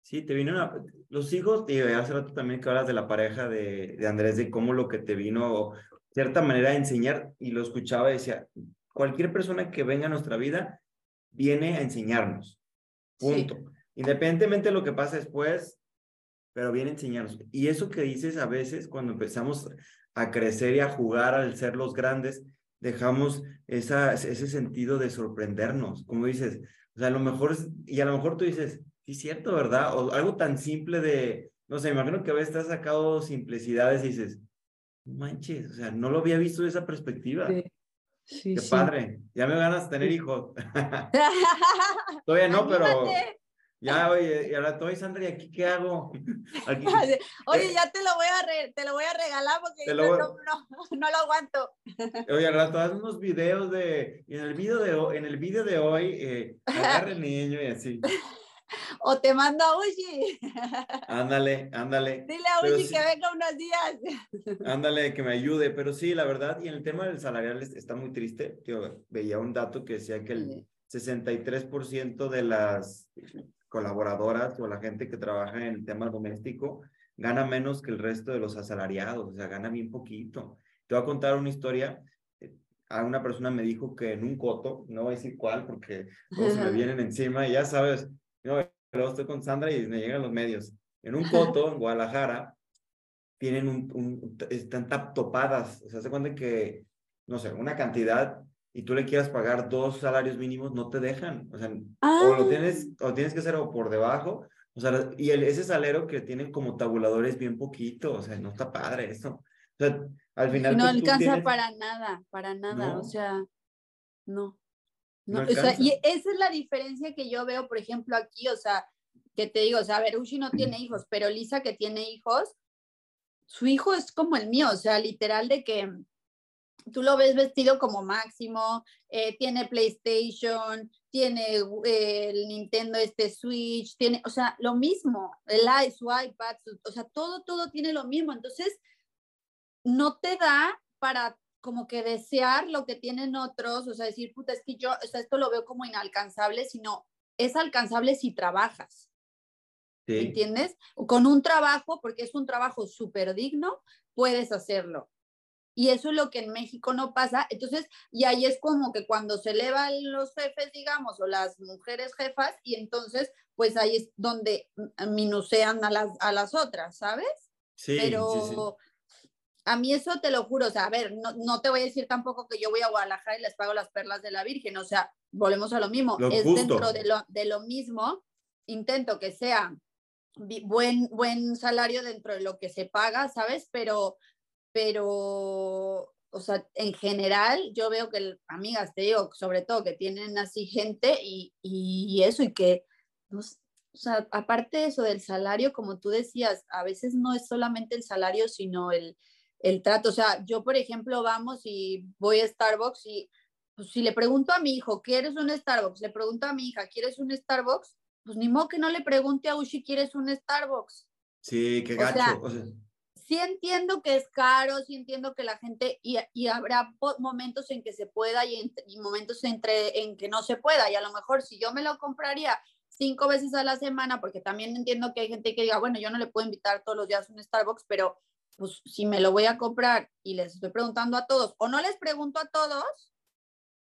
Sí, te vino los hijos, hace rato también que hablas de la pareja de, de Andrés, de cómo lo que te vino, cierta manera de enseñar, y lo escuchaba y decía, cualquier persona que venga a nuestra vida viene a enseñarnos, punto. Independientemente de lo que pase después, pero viene a enseñarnos. Y eso que dices a veces cuando empezamos a crecer y a jugar al ser los grandes, dejamos esa, ese sentido de sorprendernos, como dices, o sea, a lo mejor, y a lo mejor tú dices, sí, cierto, ¿verdad? O algo tan simple de, no sé, imagino que a veces te has sacado simplicidades y dices, manches, o sea, no lo había visto de esa perspectiva. Sí. Qué padre, ya me ganas tener hijos. Todavía no, pero ya, oye, y ahora estoy, Sandra, ¿y aquí qué hago? Oye, eh, ya te lo voy a, te lo voy a regalar porque no, no, no, lo aguanto. Oye, al rato haz unos videos de, en el video de, en el video de hoy, eh, agarre el niño y así. O te mando a Uchi. Ándale, ándale. Dile a Uchi que venga unos días. Ándale, que me ayude. Pero sí, la verdad, y en el tema del salarial está muy triste. Yo veía un dato que decía que el 63% de las colaboradoras o la gente que trabaja en el tema doméstico gana menos que el resto de los asalariados, o sea, gana bien poquito. Te voy a contar una historia. A una persona me dijo que en un coto, no voy a decir cuál porque todos me vienen encima y ya sabes, no, luego estoy con Sandra y me llegan los medios. En un coto, en Guadalajara, tienen un, un están topadas, o sea, se cuenta que, no sé, una cantidad y tú le quieras pagar dos salarios mínimos, no te dejan. O sea, o lo tienes, ah. o tienes que hacer o por debajo, o sea, y el, ese salario que tienen como tabuladores bien poquito, o sea, no está padre eso. O sea, al final. No pues, alcanza para nada, para nada, o sea, no. No, o sea, y esa es la diferencia que yo veo, por ejemplo, aquí, o sea, que te digo, o sea, a ver, Ushi no tiene hijos, pero Lisa que tiene hijos, su hijo es como el mío, o sea, literal de que tú lo ves vestido como máximo, eh, tiene PlayStation, tiene eh, el Nintendo este Switch, tiene, o sea, lo mismo, el su iPad, o sea, todo, todo tiene lo mismo. Entonces, no te da para como que desear lo que tienen otros, o sea, decir, puta, es que yo, o sea, esto lo veo como inalcanzable, sino es alcanzable si trabajas. Sí. ¿Entiendes? Con un trabajo, porque es un trabajo súper digno, puedes hacerlo. Y eso es lo que en México no pasa. Entonces, y ahí es como que cuando se elevan los jefes, digamos, o las mujeres jefas, y entonces, pues ahí es donde minusean a las, a las otras, ¿sabes? Sí. Pero a mí eso te lo juro, o sea, a ver, no, no, te voy a decir tampoco que yo voy a Guadalajara y les pago las perlas de la Virgen, o sea, volvemos a lo mismo. es dentro de lo, de lo mismo, intento que sea buen, buen salario dentro de lo que se paga, ¿sabes? Pero pero, o sea, en general yo veo que, amigas, te digo, sobre todo que tienen así gente y, y eso, y que, o sea, aparte de eso del salario, como tú decías, a veces no es solamente el salario, sino el, el trato. O sea, yo, por ejemplo, vamos y voy a Starbucks y pues, si le pregunto a mi hijo, ¿quieres un Starbucks? Le pregunto a mi hija, ¿quieres un Starbucks? Pues ni modo que no le pregunte a Ushi, ¿quieres un Starbucks? Sí, qué gacho. O sea, sí entiendo que es caro, sí entiendo que la gente, y, y habrá momentos en que se pueda y, y, momentos entre, en que no se pueda, y a lo mejor si yo me lo compraría cinco veces a la semana, porque también entiendo que hay gente que diga, bueno, yo no le puedo invitar todos los días a un Starbucks, pero pues si me lo voy a comprar y les estoy preguntando a todos, o no les pregunto a todos,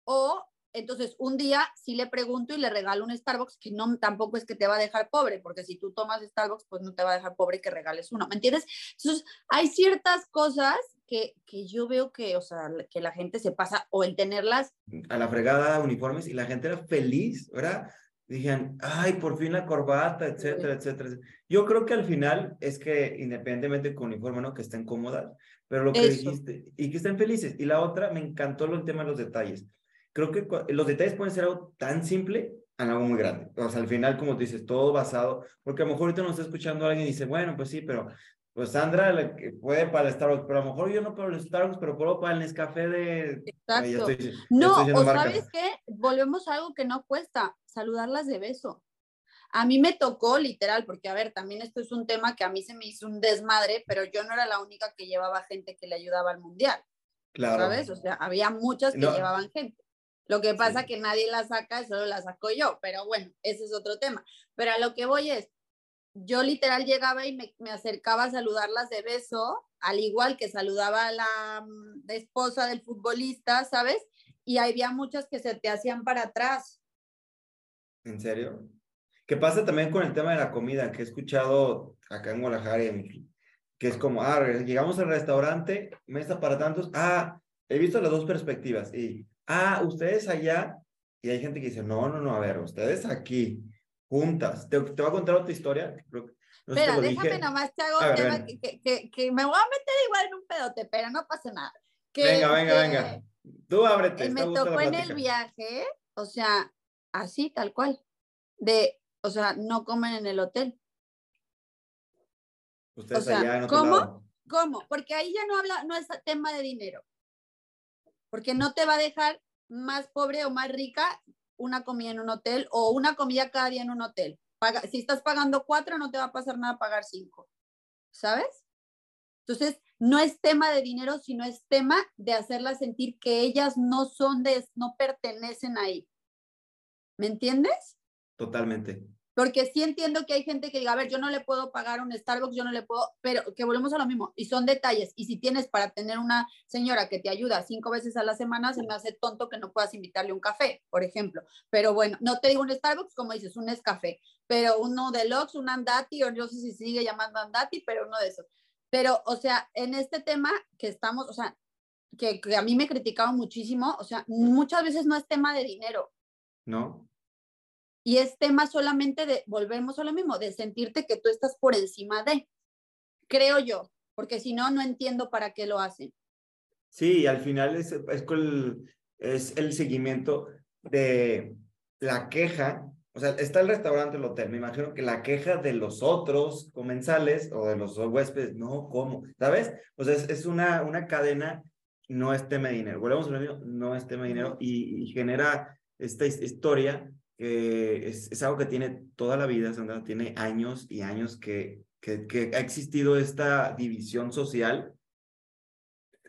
o entonces, un día sí le pregunto y le regalo un Starbucks, que no tampoco es que te va a dejar pobre, porque si tú tomas Starbucks, pues no te va a dejar pobre que regales uno, ¿me entiendes? Entonces, hay ciertas cosas que, que yo veo que, o sea, que la gente se pasa o el tenerlas. A la fregada uniformes y la gente era feliz, ¿verdad? Dijeron, ay, por fin la corbata, etcétera, etcétera. Yo creo que al final es que independientemente con uniforme, ¿no? Que estén cómodas, pero lo que dijiste, y que estén felices. Y la otra, me encantó el tema de los detalles. Creo que los detalles pueden ser algo tan simple a algo muy grande. O sea, al final, como tú dices, todo basado, porque a lo mejor ahorita nos está escuchando alguien y dice, bueno, pues sí, pero pues Sandra puede para el Starbucks, pero a lo mejor yo no para el Starbucks, pero puedo para el Nescafé de... Exacto. no, o sabes qué, volvemos a algo que no cuesta, saludarlas de beso. A mí me tocó literal, porque a ver, también esto es un tema que a mí se me hizo un desmadre, pero yo no era la única que llevaba gente que le ayudaba al mundial. Claro. ¿Sabes? O sea, había muchas que llevaban gente. Lo que pasa que nadie la saca, solo la saco yo, pero bueno, ese es otro tema. Pero a lo que voy es, yo literal llegaba y me, acercaba a saludarlas de beso, al igual que saludaba a la, mm, esposa del futbolista, ¿sabes? Y había muchas que se te hacían para atrás. ¿En serio? ¿Qué pasa también con el tema de la comida? Que he escuchado acá en Guadalajara, que es como, ah, llegamos al restaurante, mesa para tantos, ah, he visto las dos perspectivas, y, ah, ustedes allá, y hay gente que dice, no, no, no, a ver, ustedes aquí juntas. Te, te voy a contar otra historia. Espera, déjame nomás te hago un tema que, que, que, me voy a meter igual en un pedote, pero no pasa nada. venga, venga, venga. Tú ábrete. Me tocó en el viaje, o sea, así, tal cual. De, o sea, no comen en el hotel. Ustedes o sea, allá en ¿cómo? ¿Cómo? Porque ahí ya no habla, no es tema de dinero. Porque no te va a dejar más pobre o más rica una comida en un hotel o una comida cada día en un hotel. Si estás pagando cuatro, no te va a pasar nada pagar cinco. ¿Sabes? Entonces, no es tema de dinero, sino es tema de hacerlas sentir que ellas no son de, no pertenecen ahí. ¿Me entiendes? Totalmente. Porque sí entiendo que hay gente que diga, a ver, yo no le puedo pagar un Starbucks, yo no le puedo, pero que volvemos a lo mismo, y son detalles. Y si tienes para tener una señora que te ayuda cinco veces a la semana, se me hace tonto que no puedas invitarle un café, por ejemplo. Pero bueno, no te digo un Starbucks, como dices, un café, pero uno de Lux, un Andati, o no sé si sigue llamando Andati, pero uno de esos. Pero, o sea, en este tema que estamos, o sea, que, que a mí me criticaban muchísimo, o sea, muchas veces no es tema de dinero. No. Y es tema solamente de, volvemos a lo mismo, de sentirte que tú estás por encima de, creo yo, porque si no, no entiendo para qué lo hacen. Sí, al final es, es, el, es el seguimiento de la queja, o sea, está el restaurante, el hotel, me imagino que la queja de los otros comensales o de los huéspedes, no, ¿cómo? ¿Sabes? O sea, es, una, una cadena, no es tema de dinero, volvemos a lo mismo, no es tema de dinero y, y genera esta historia que es, es, algo que tiene toda la vida, Sandra, tiene años y años que, que, que ha existido esta división social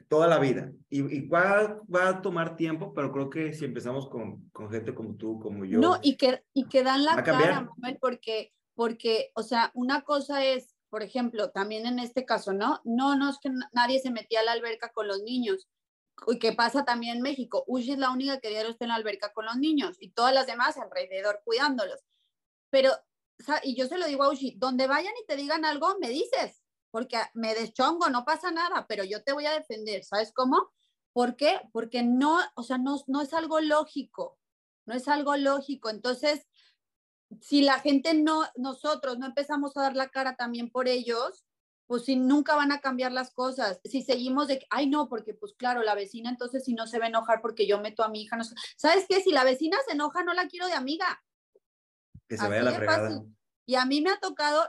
toda la vida. Y, y va, va, a tomar tiempo, pero creo que si empezamos con, con gente como tú, como yo. No, y que, y que dan la cara, porque, porque, o sea, una cosa es, por ejemplo, también en este caso, ¿no? No, no es que nadie se metía a la alberca con los niños, y qué pasa también en México. Ushi es la única que diario está en la alberca con los niños y todas las demás alrededor cuidándolos. Pero, y yo se lo digo a Ushi, donde vayan y te digan algo, me dices, porque me deschongo, no pasa nada, pero yo te voy a defender, ¿sabes cómo? ¿Por qué? Porque no, o sea, no, no es algo lógico, no es algo lógico. Entonces, si la gente no, nosotros no empezamos a dar la cara también por ellos, pues si nunca van a cambiar las cosas. Si seguimos de, ay no, porque pues claro, la vecina entonces si no se va a enojar porque yo meto a mi hija, no ¿sabes qué? Si la vecina se enoja, no la quiero de amiga. Que se vaya la fregada. Y a mí me ha tocado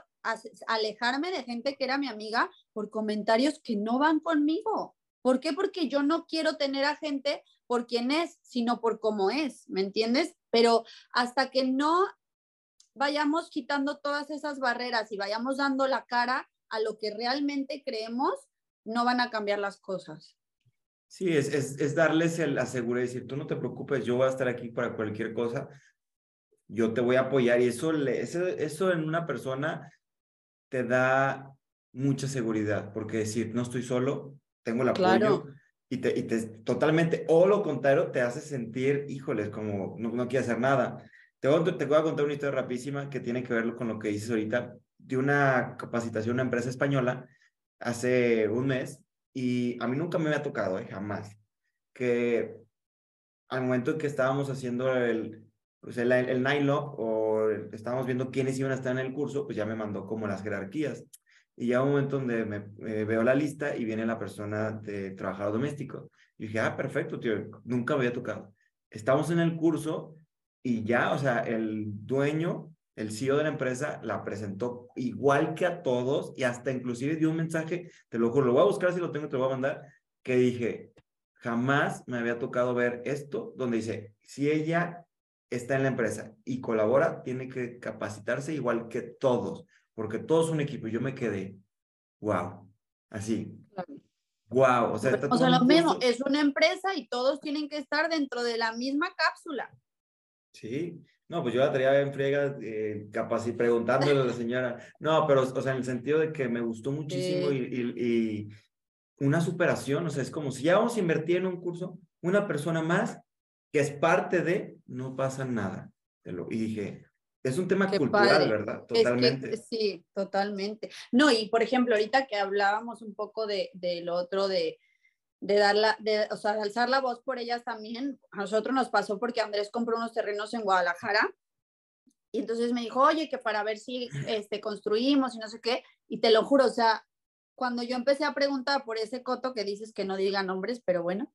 alejarme de gente que era mi amiga por comentarios que no van conmigo. ¿Por qué? Porque yo no quiero tener a gente por quien es, sino por cómo es, ¿me entiendes? Pero hasta que no vayamos quitando todas esas barreras y vayamos dando la cara, a lo que realmente creemos, no van a cambiar las cosas. Sí, es, es, es darles el asegurar, decir, tú no te preocupes, yo voy a estar aquí para cualquier cosa, yo te voy a apoyar y eso, eso, eso en una persona te da mucha seguridad, porque decir, no estoy solo, tengo el apoyo y, te, y te totalmente, o lo contrario, te hace sentir, híjoles, como no, no quiero hacer nada. Te voy, te voy a contar una historia rapidísima que tiene que ver con lo que dices ahorita de una capacitación a una empresa española hace un mes y a mí nunca me había tocado, eh, jamás, que al momento en que estábamos haciendo el, pues el, el o estábamos viendo quiénes iban a estar en el curso, pues ya me mandó como las jerarquías. y ya un momento donde me veo la lista y viene la persona de trabajador doméstico. Y dije, ah, perfecto, tío, nunca me había tocado. Estamos en el curso y ya, o sea, el dueño, el CEO de la empresa, la presentó igual que a todos y hasta inclusive dio un mensaje, te lo juro, lo voy a buscar si lo tengo, te lo voy a mandar, que dije, jamás me había tocado ver esto, donde dice, si ella está en la empresa y colabora, tiene que capacitarse igual que todos, porque todos son un equipo. Y yo me quedé, wow, así. Wow, o sea, o sea lo mismo, es una empresa y todos tienen que estar dentro de la misma cápsula. Sí, no, pues yo la traía en friega, eh, capaz y preguntándole a la señora. No, pero, o sea, en el sentido de que me gustó muchísimo y, y, una superación, o sea, es como si ya vamos a invertir en un curso, una persona más que es parte de, no pasa nada. Y dije, es un tema cultural, ¿verdad? Totalmente. sí, totalmente. No, y por ejemplo, ahorita que hablábamos un poco de, de lo otro de, de darla, de, o sea, alzar la voz por ellas también, a nosotros nos pasó porque Andrés compró unos terrenos en Guadalajara y entonces me dijo, oye, que para ver si este, construimos y no sé qué, y te lo juro, o sea, cuando yo empecé a preguntar por ese coto que dices que no diga nombres, pero bueno,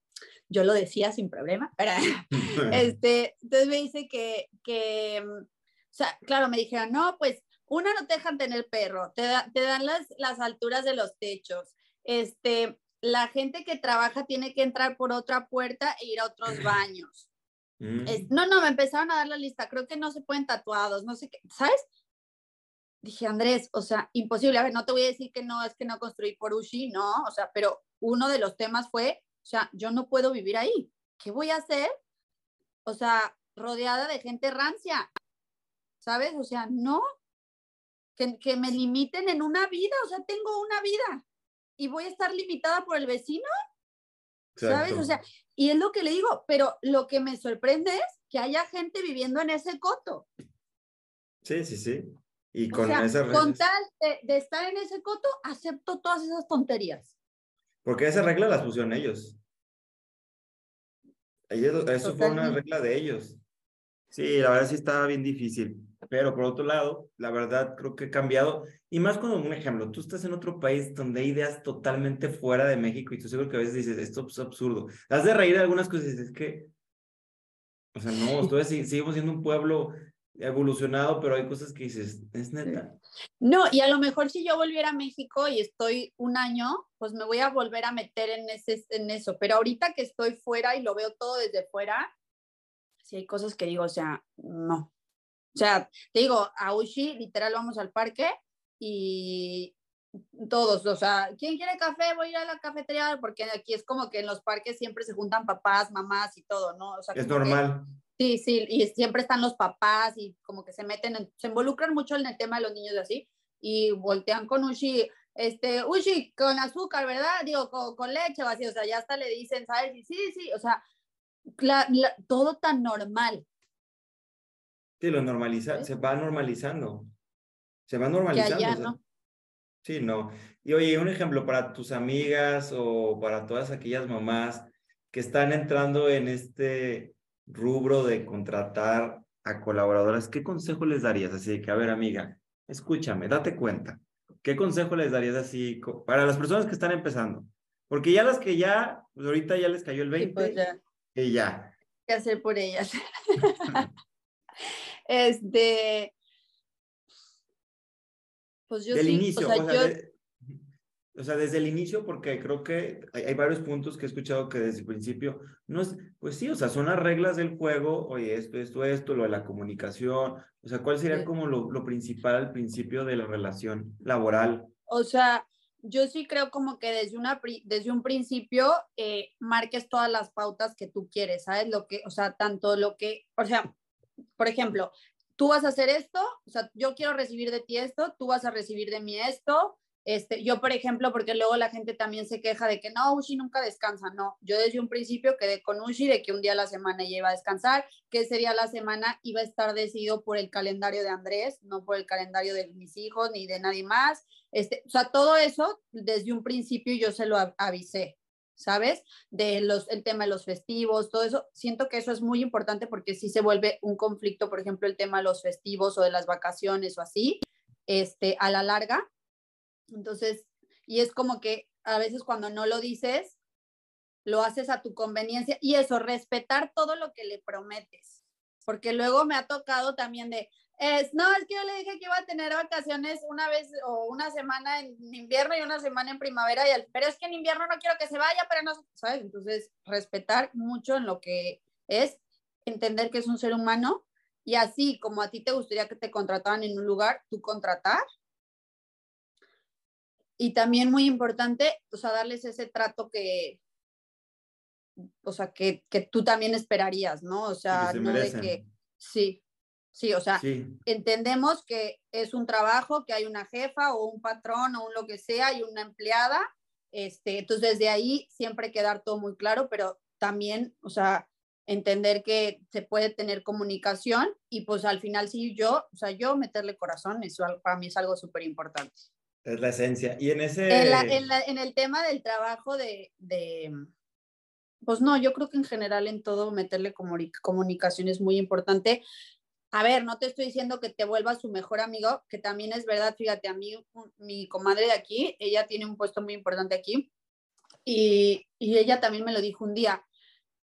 yo lo decía sin problema, este, entonces me dice que, que, o sea, claro, me dijeron, no, pues una no te dejan tener perro, te, te dan las, las alturas de los techos, este, la gente que trabaja tiene que entrar por otra puerta e ir a otros baños. Mm. no, no, me empezaron a dar la lista, creo que no se pueden tatuados, no sé qué, ¿sabes? Dije, Andrés, o sea, imposible, a ver, no te voy a decir que no, es que no construí por Ushi, no, o sea, pero uno de los temas fue, o sea, yo no puedo vivir ahí, ¿qué voy a hacer? O sea, rodeada de gente rancia, ¿sabes? O sea, no, que, que me limiten en una vida, o sea, tengo una vida y voy a estar limitada por el vecino, ¿sabes? O sea, y es lo que le digo, pero lo que me sorprende es que haya gente viviendo en ese coto. Sí, sí, sí. Y con Con tal de, estar en ese coto, acepto todas esas tonterías. Porque esas reglas las pusieron ellos. ellos eso fue una regla de ellos. Sí, la verdad sí estaba bien difícil. Pero por otro lado, la verdad creo que ha cambiado. Y más cuando, un ejemplo, tú estás en otro país donde hay ideas totalmente fuera de México y tú seguro que a veces dices, esto es absurdo. Has de reír de algunas cosas y dices, es que, o sea, no, ustedes seguimos siendo un pueblo evolucionado, pero hay cosas que dices, es neta. No, y a lo mejor si yo volviera a México y estoy un año, pues me voy a volver a meter en, ese, en eso. Pero ahorita que estoy fuera y lo veo todo desde fuera, sí hay cosas que digo, o sea, no. O sea, te digo, a Ushi, literal, vamos al parque y todos, o sea, ¿quién quiere café? Voy a ir a la cafetería, porque aquí es como que en los parques siempre se juntan papás, mamás y todo, ¿no? O sea, es normal. sí, sí, y siempre están los papás y como que se meten, se involucran mucho en el tema de los niños y así, y voltean con Ushi, este, Ushi, con azúcar, ¿verdad? Digo, con, leche o así, o sea, ya hasta le dicen, ¿sabes? Y sí, sí, o sea, todo tan normal. Sí, lo normaliza, se va normalizando. Se va normalizando. Sí, no. Y oye, un ejemplo para tus amigas o para todas aquellas mamás que están entrando en este rubro de contratar a colaboradoras, ¿qué consejo les darías? Así que, a ver, amiga, escúchame, date cuenta. ¿Qué consejo les darías así para las personas que están empezando? Porque ya las que ya, pues ahorita ya les cayó el 20 pues ya. y ya. ¿Qué hacer por ellas? Este, pues yo Del inicio, o sea, desde el inicio, porque creo que hay, varios puntos que he escuchado que desde el principio, no es, pues sí, o sea, son las reglas del juego, oye, esto, esto, esto, lo de la comunicación, o sea, ¿cuál sería como lo, lo principal al principio de la relación laboral? O sea, yo sí creo como que desde, una, desde un principio eh, marques todas las pautas que tú quieres, ¿sabes? Lo que, o sea, tanto lo que, o sea, por ejemplo, tú vas a hacer esto, o sea, yo quiero recibir de ti esto, tú vas a recibir de mí esto. Este, yo, por ejemplo, porque luego la gente también se queja de que no, Ushi nunca descansa. No, yo desde un principio quedé con Ushi de que un día a la semana ella iba a descansar, que ese día a la semana iba a estar decidido por el calendario de Andrés, no por el calendario de mis hijos ni de nadie más. Este, o sea, todo eso desde un principio yo se lo avisé. ¿Sabes? De los, el tema de los festivos, todo eso. Siento que eso es muy importante porque si se vuelve un conflicto, por ejemplo, el tema de los festivos o de las vacaciones o así, este, a la larga. Entonces, y es como que a veces cuando no lo dices, lo haces a tu conveniencia y eso, respetar todo lo que le prometes. Porque luego me ha tocado también de, es, no, es que yo le dije que iba a tener vacaciones una vez o una semana en invierno y una semana en primavera, y pero es que en invierno no quiero que se vaya, pero no, ¿sabes? Entonces, respetar mucho en lo que es, entender que es un ser humano y así como a ti te gustaría que te contrataran en un lugar, tú contratar. Y también muy importante, o sea, darles ese trato que, o sea, que, que tú también esperarías, ¿no? O sea, no de que, sí, Sí, o sea, entendemos que es un trabajo, que hay una jefa o un patrón o un lo que sea y una empleada. Este, entonces, desde ahí siempre quedar todo muy claro, pero también, o sea, entender que se puede tener comunicación y pues al final sí yo, o sea, yo meterle corazón, eso para mí es algo súper importante. Es la esencia. Y en ese... En, en, el tema del trabajo de, de, pues no, yo creo que en general en todo meterle comunicación es muy importante a ver, no te estoy diciendo que te vuelvas su mejor amigo, que también es verdad, fíjate, a mí, mi comadre de aquí, ella tiene un puesto muy importante aquí y, ella también me lo dijo un día.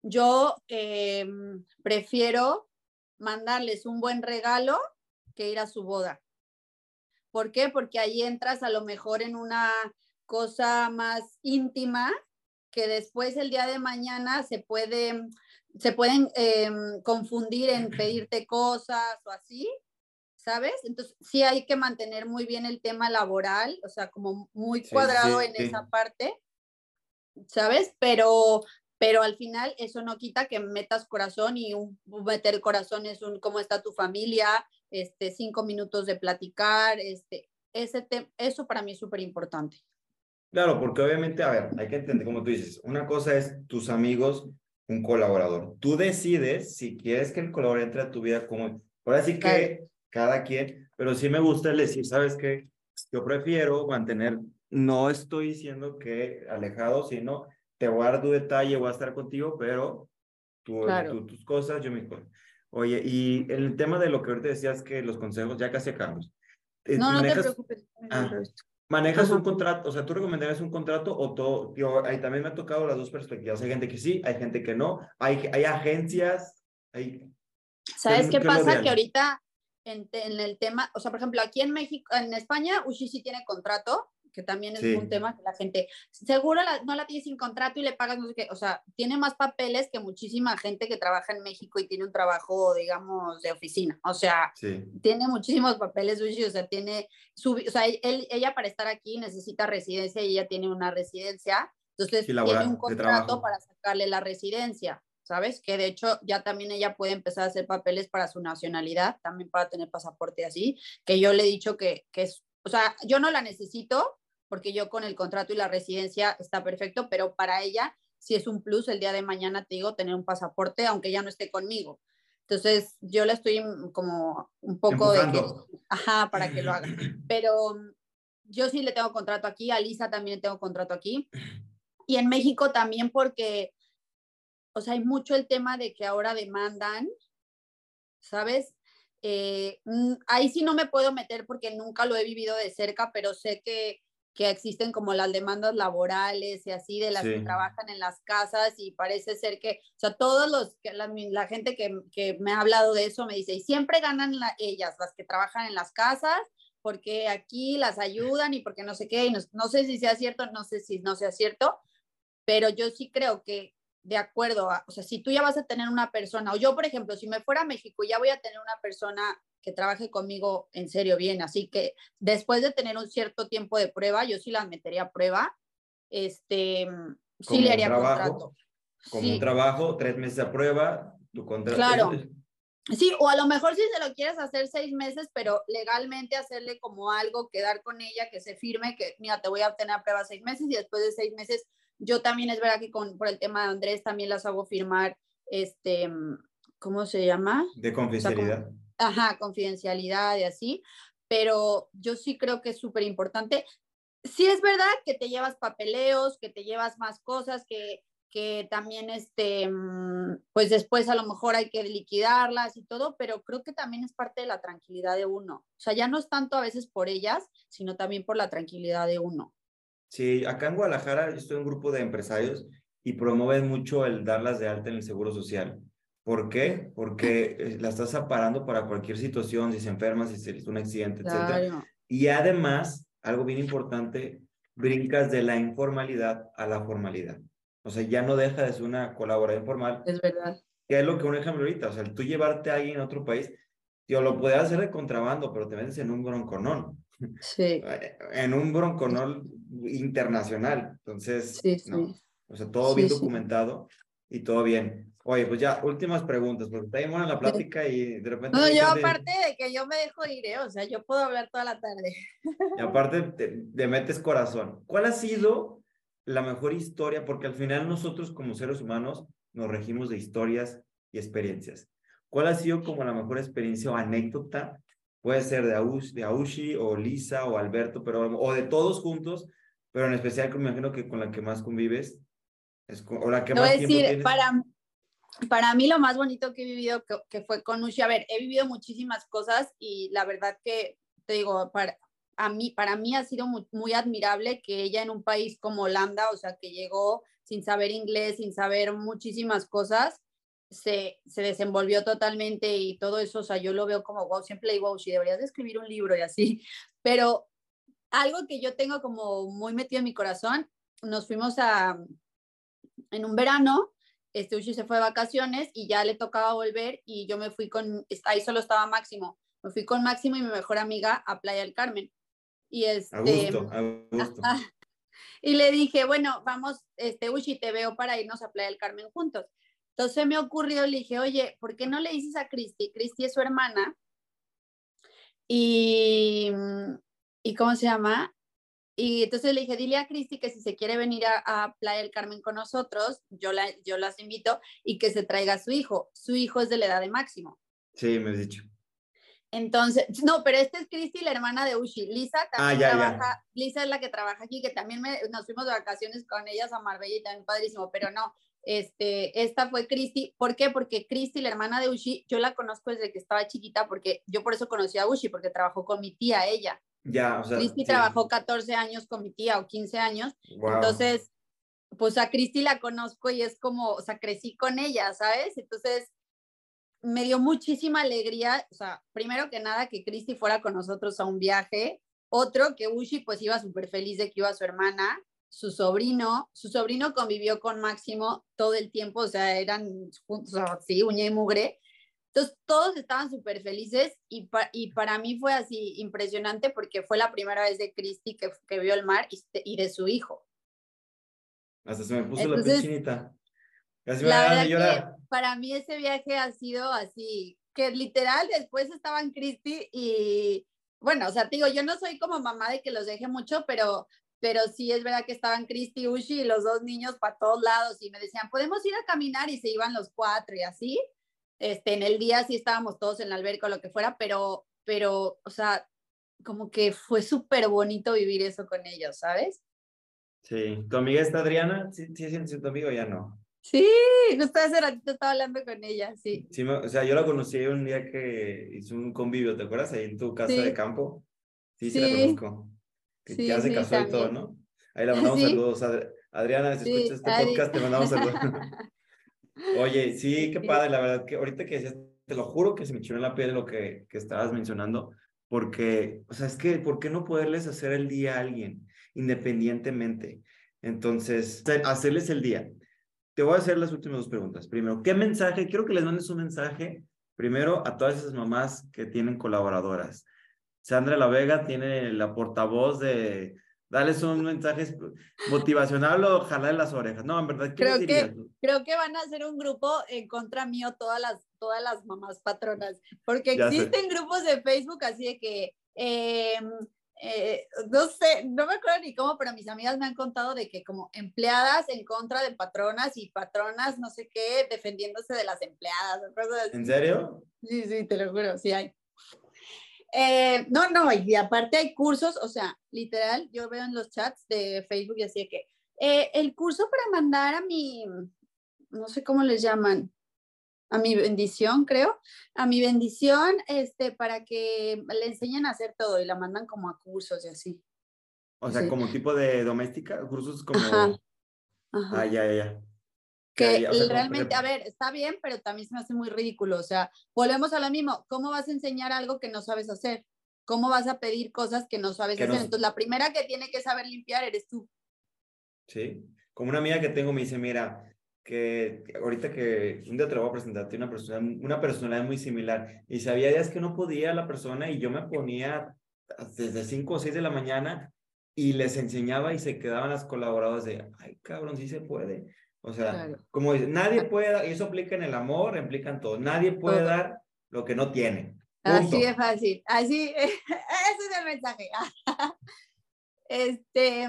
Yo em, prefiero mandarles un buen regalo que ir a su boda. ¿Por qué? Porque ahí entras a lo mejor en una cosa más íntima que después el día de mañana se puede se pueden em, confundir en pedirte cosas o así, ¿sabes? Entonces, sí hay que mantener muy bien el tema laboral, o sea, como muy cuadrado en esa parte, ¿sabes? Pero, pero al final eso no quita que metas corazón y un, meter corazón es un cómo está tu familia, este, cinco minutos de platicar, este, ese eso para mí es súper importante. Claro, porque obviamente, a ver, hay que entender, como tú dices, una cosa es tus amigos un colaborador. Tú decides si quieres que el colaborador entre a tu vida como... Ahora sí que cada quien, pero sí me gusta el decir, ¿sabes qué? Yo prefiero mantener, no estoy diciendo que alejado, sino te guardo detalle, voy a estar contigo, pero tú, tus cosas, yo mis cosas. Oye, y el tema de lo que ahorita decías que los consejos, ya casi acabamos. Eh, no, no te preocupes. Ah, ¿Manejas un contrato? O sea, ¿tú recomendarías un contrato o todo? Yo, ahí también me ha tocado las dos perspectivas. Hay gente que sí, hay gente que no. Hay, hay agencias. Hay... ¿Sabes qué, pasa? Que ahorita en, en, el tema, o sea, por ejemplo, aquí en México, en España, Ushi sí tiene contrato, que también es un tema que la gente, seguro no la tiene sin contrato y le pagas no sé qué, o sea, tiene más papeles que muchísima gente que trabaja en México y tiene un trabajo, digamos, de oficina, o sea, tiene muchísimos papeles, o sea, tiene, su, o sea, él, ella para estar aquí necesita residencia y ella tiene una residencia, entonces tiene un contrato para sacarle la residencia. ¿Sabes? Que de hecho ya también ella puede empezar a hacer papeles para su nacionalidad, también para tener pasaporte así, que yo le he dicho que, que es, o sea, yo no la necesito, porque yo con el contrato y la residencia está perfecto, pero para ella sí es un plus el día de mañana, te digo, tener un pasaporte, aunque ya no esté conmigo. Entonces, yo le estoy como un poco de que, ajá, para que lo haga. Pero mm, yo sí le tengo contrato aquí, a Lisa también le tengo contrato aquí. Y en México también porque, o sea, hay mucho el tema de que ahora demandan, ¿sabes? Eh, mm, ahí sí no me puedo meter porque nunca lo he vivido de cerca, pero sé que que existen como las demandas laborales y así de las que trabajan en las casas y parece ser que, o sea, todos los, la, la gente que, que, me ha hablado de eso me dice, y siempre ganan ellas, las que trabajan en las casas, porque aquí las ayudan y porque no sé qué, y no, no, sé si sea cierto, no sé si no sea cierto, pero yo sí creo que de acuerdo a, o sea, si tú ya vas a tener una persona, o yo, por ejemplo, si me fuera a México, ya voy a tener una persona que trabaje conmigo en serio bien. Así que después de tener un cierto tiempo de prueba, yo sí la metería a prueba. Este, sí le haría contrato. Como un trabajo, tres meses a prueba, tu contrato. Claro. Sí, o a lo mejor si se lo quieres hacer seis meses, pero legalmente hacerle como algo, quedar con ella, que se firme, que mira, te voy a tener a prueba seis meses y después de seis meses, yo también es verdad que con, por el tema de Andrés también las hago firmar, este, ¿cómo se llama? De confidencialidad ajá, confidencialidad y así, pero yo sí creo que es súper importante. Sí es verdad que te llevas papeleos, que te llevas más cosas, que, que también, este, mm, pues después a lo mejor hay que liquidarlas y todo, pero creo que también es parte de la tranquilidad de uno. O sea, ya no es tanto a veces por ellas, sino también por la tranquilidad de uno. Sí, acá en Guadalajara yo estoy en un grupo de empresarios y promueven mucho el darlas de alta en el Seguro Social. ¿Por qué? Porque eh, la estás aparando para cualquier situación, si se enferma, si se un accidente, etc. Y además, algo bien importante, brincas de la informalidad a la formalidad. O sea, ya no deja de ser una colaboración informal. Es verdad. Que es lo que un ejemplo ahorita, o sea, tú llevarte a alguien a otro país, yo lo puedes hacer de contrabando, pero te metes en un bronconón. Sí. En un bronconol internacional. Entonces, sí, sí. O sea, todo bien documentado y todo bien. Oye, pues ya, últimas preguntas, porque está bien buena la plática y de repente... No, yo aparte de que yo me dejo ir, ¿eh? o sea, yo puedo hablar toda la tarde. Y aparte te, metes corazón. ¿Cuál ha sido la mejor historia? Porque al final nosotros como seres humanos nos regimos de historias y experiencias. ¿Cuál ha sido como la mejor experiencia o anécdota? Puede ser de, Aushi, de Aushi o Lisa o Alberto, pero, o de todos juntos, pero en especial me imagino que con la que más convives. Es, o la que más tiempo tienes. para para mí lo más bonito que he vivido que, fue con Ushi, a ver, he vivido muchísimas cosas y la verdad que te digo, para, a mí, para mí ha sido muy, admirable que ella en un país como Holanda, o sea, que llegó sin saber inglés, sin saber muchísimas cosas, se, se desenvolvió totalmente y todo eso, o sea, yo lo veo como, wow, siempre digo, Ushi, deberías de escribir un libro y así, pero algo que yo tengo como muy metido en mi corazón, nos fuimos a, en un verano, este Uchi se fue de vacaciones y ya le tocaba volver y yo me fui con, ahí solo estaba Máximo, me fui con Máximo y mi mejor amiga a Playa del Carmen. Y este, y le dije, bueno, vamos, este Uchi, te veo para irnos a Playa del Carmen juntos. Entonces me ocurrió, le dije, oye, ¿por qué no le dices a Cristi? Cristi es su hermana. Y, ¿y cómo se llama? Y entonces le dije, dile a Cristi que si se quiere venir a, Playa del Carmen con nosotros, yo, la, yo las invito y que se traiga a su hijo. Su hijo es de la edad de Máximo. Sí, me has dicho. Entonces, no, pero esta es Cristi, la hermana de Ushi. Lisa ah, también trabaja, Lisa es la que trabaja aquí, que también nos fuimos de vacaciones con ellas a Marbella y también padrísimo, pero no, este, esta fue Cristi. ¿Por qué? Porque Cristi, la hermana de Ushi, yo la conozco desde que estaba chiquita, porque yo por eso conocí a Ushi, porque trabajó con mi tía, ella. Ya, o sea. Cristi trabajó 14 años con mi tía o 15 años. Entonces, pues a Cristi la conozco y es como, o sea, crecí con ella, ¿sabes? Entonces, me dio muchísima alegría, o sea, primero que nada que Cristi fuera con nosotros a un viaje, otro que Ushi pues iba súper feliz de que iba su hermana, su sobrino, su sobrino convivió con Máximo todo el tiempo, o sea, eran juntos, sí, uña y mugre, entonces, todos estaban súper felices y, y, para mí fue así impresionante porque fue la primera vez de Cristi que, que vio el mar y, y, de su hijo. Hasta se me puso la piel chinita. Casi la verdad que para mí ese viaje ha sido así, que literal después estaban Cristi y, bueno, o sea, digo, yo no soy como mamá de que los deje mucho, pero, pero sí es verdad que estaban Cristi, Ushi y los dos niños para todos lados y me decían, podemos ir a caminar y se iban los cuatro y así. Este, en el día sí estábamos todos en la alberca o lo que fuera, pero, pero, o sea, como que fue súper bonito vivir eso con ellos, ¿sabes? Sí, ¿tu amiga está Adriana? ¿Sí, sí siendo tu amigo ya no? Sí, justo hace ratito estaba hablando con ella, sí. sí o sea, yo la conocí un día que hizo un convivio, ¿te acuerdas? Ahí en tu casa de campo. Sí, sí, la conozco. Que ya se casó y todo, ¿no? Ahí la mandamos saludos. Adriana, si escuchas este podcast, te mandamos saludos. Oye, sí, qué padre, la verdad que ahorita que decías, te lo juro que se me echó en la piel lo que, que estabas mencionando, porque, o sea, es que, ¿por qué no poderles hacer el día a alguien independientemente? Entonces, hacerles el día. Te voy a hacer las últimas dos preguntas. Primero, ¿qué mensaje? Quiero que les mandes un mensaje, primero, a todas esas mamás que tienen colaboradoras. Sandra La Vega tiene la portavoz de Dales un mensaje motivacional o jalar las orejas. No, en verdad, ¿qué creo que Creo que van a hacer un grupo en contra mío todas las, todas las mamás patronas, porque existen grupos de Facebook así de que, em, eh, no sé, no me acuerdo ni cómo, pero mis amigas me han contado de que como empleadas en contra de patronas y patronas no sé qué, defendiéndose de las empleadas. ¿En serio? Sí, sí, te lo juro, sí hay. Eh, no, no, y aparte hay cursos, o sea, literal, yo veo en los chats de Facebook y así de que Eh, el curso para mandar a mi, no sé cómo les llaman, a mi bendición, creo, a mi bendición, este, para que le enseñen a hacer todo y la mandan como a cursos y así. O sea, como tipo de doméstica, cursos como... Ajá. Ah, ya, ya, Que realmente, a ver, está bien, pero también se me hace muy ridículo. O sea, volvemos a lo mismo. ¿Cómo vas a enseñar algo que no sabes hacer? ¿Cómo vas a pedir cosas que no sabes hacer? Entonces, la primera que tiene que saber limpiar eres tú. Sí, como una amiga que tengo me dice, mira, que ahorita que un día te lo voy a presentarte una persona, una personalidad muy similar y sabía días que no podía la persona y yo me ponía desde 5 o 6 de la mañana y les enseñaba y se quedaban las colaboradoras de, ay cabrón, sí se puede. O sea, como dice, nadie puede dar, y eso aplica en el amor, implica en todo, nadie puede dar lo que no tiene. Así de fácil, así, ese es el mensaje. este,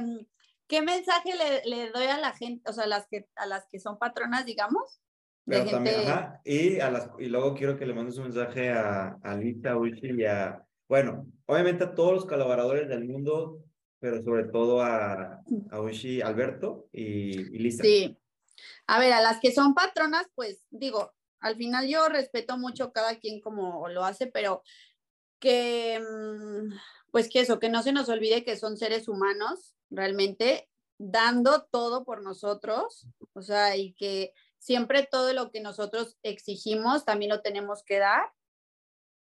¿qué mensaje le, le, doy a la gente, o sea, a las que, a las que son patronas, digamos? Pero también, ajá, y, a las, y luego quiero que le mandes un mensaje a, a Lita, Uchi y a, bueno, obviamente a todos los colaboradores del mundo, pero sobre todo a, a Uchi, Alberto y, y Lisa. Sí. A ver, a las que son patronas, pues digo, al final yo respeto mucho cada quien como lo hace, pero que, mm, pues que eso, que no se nos olvide que son seres humanos realmente dando todo por nosotros, o sea, y que siempre todo lo que nosotros exigimos también lo tenemos que dar,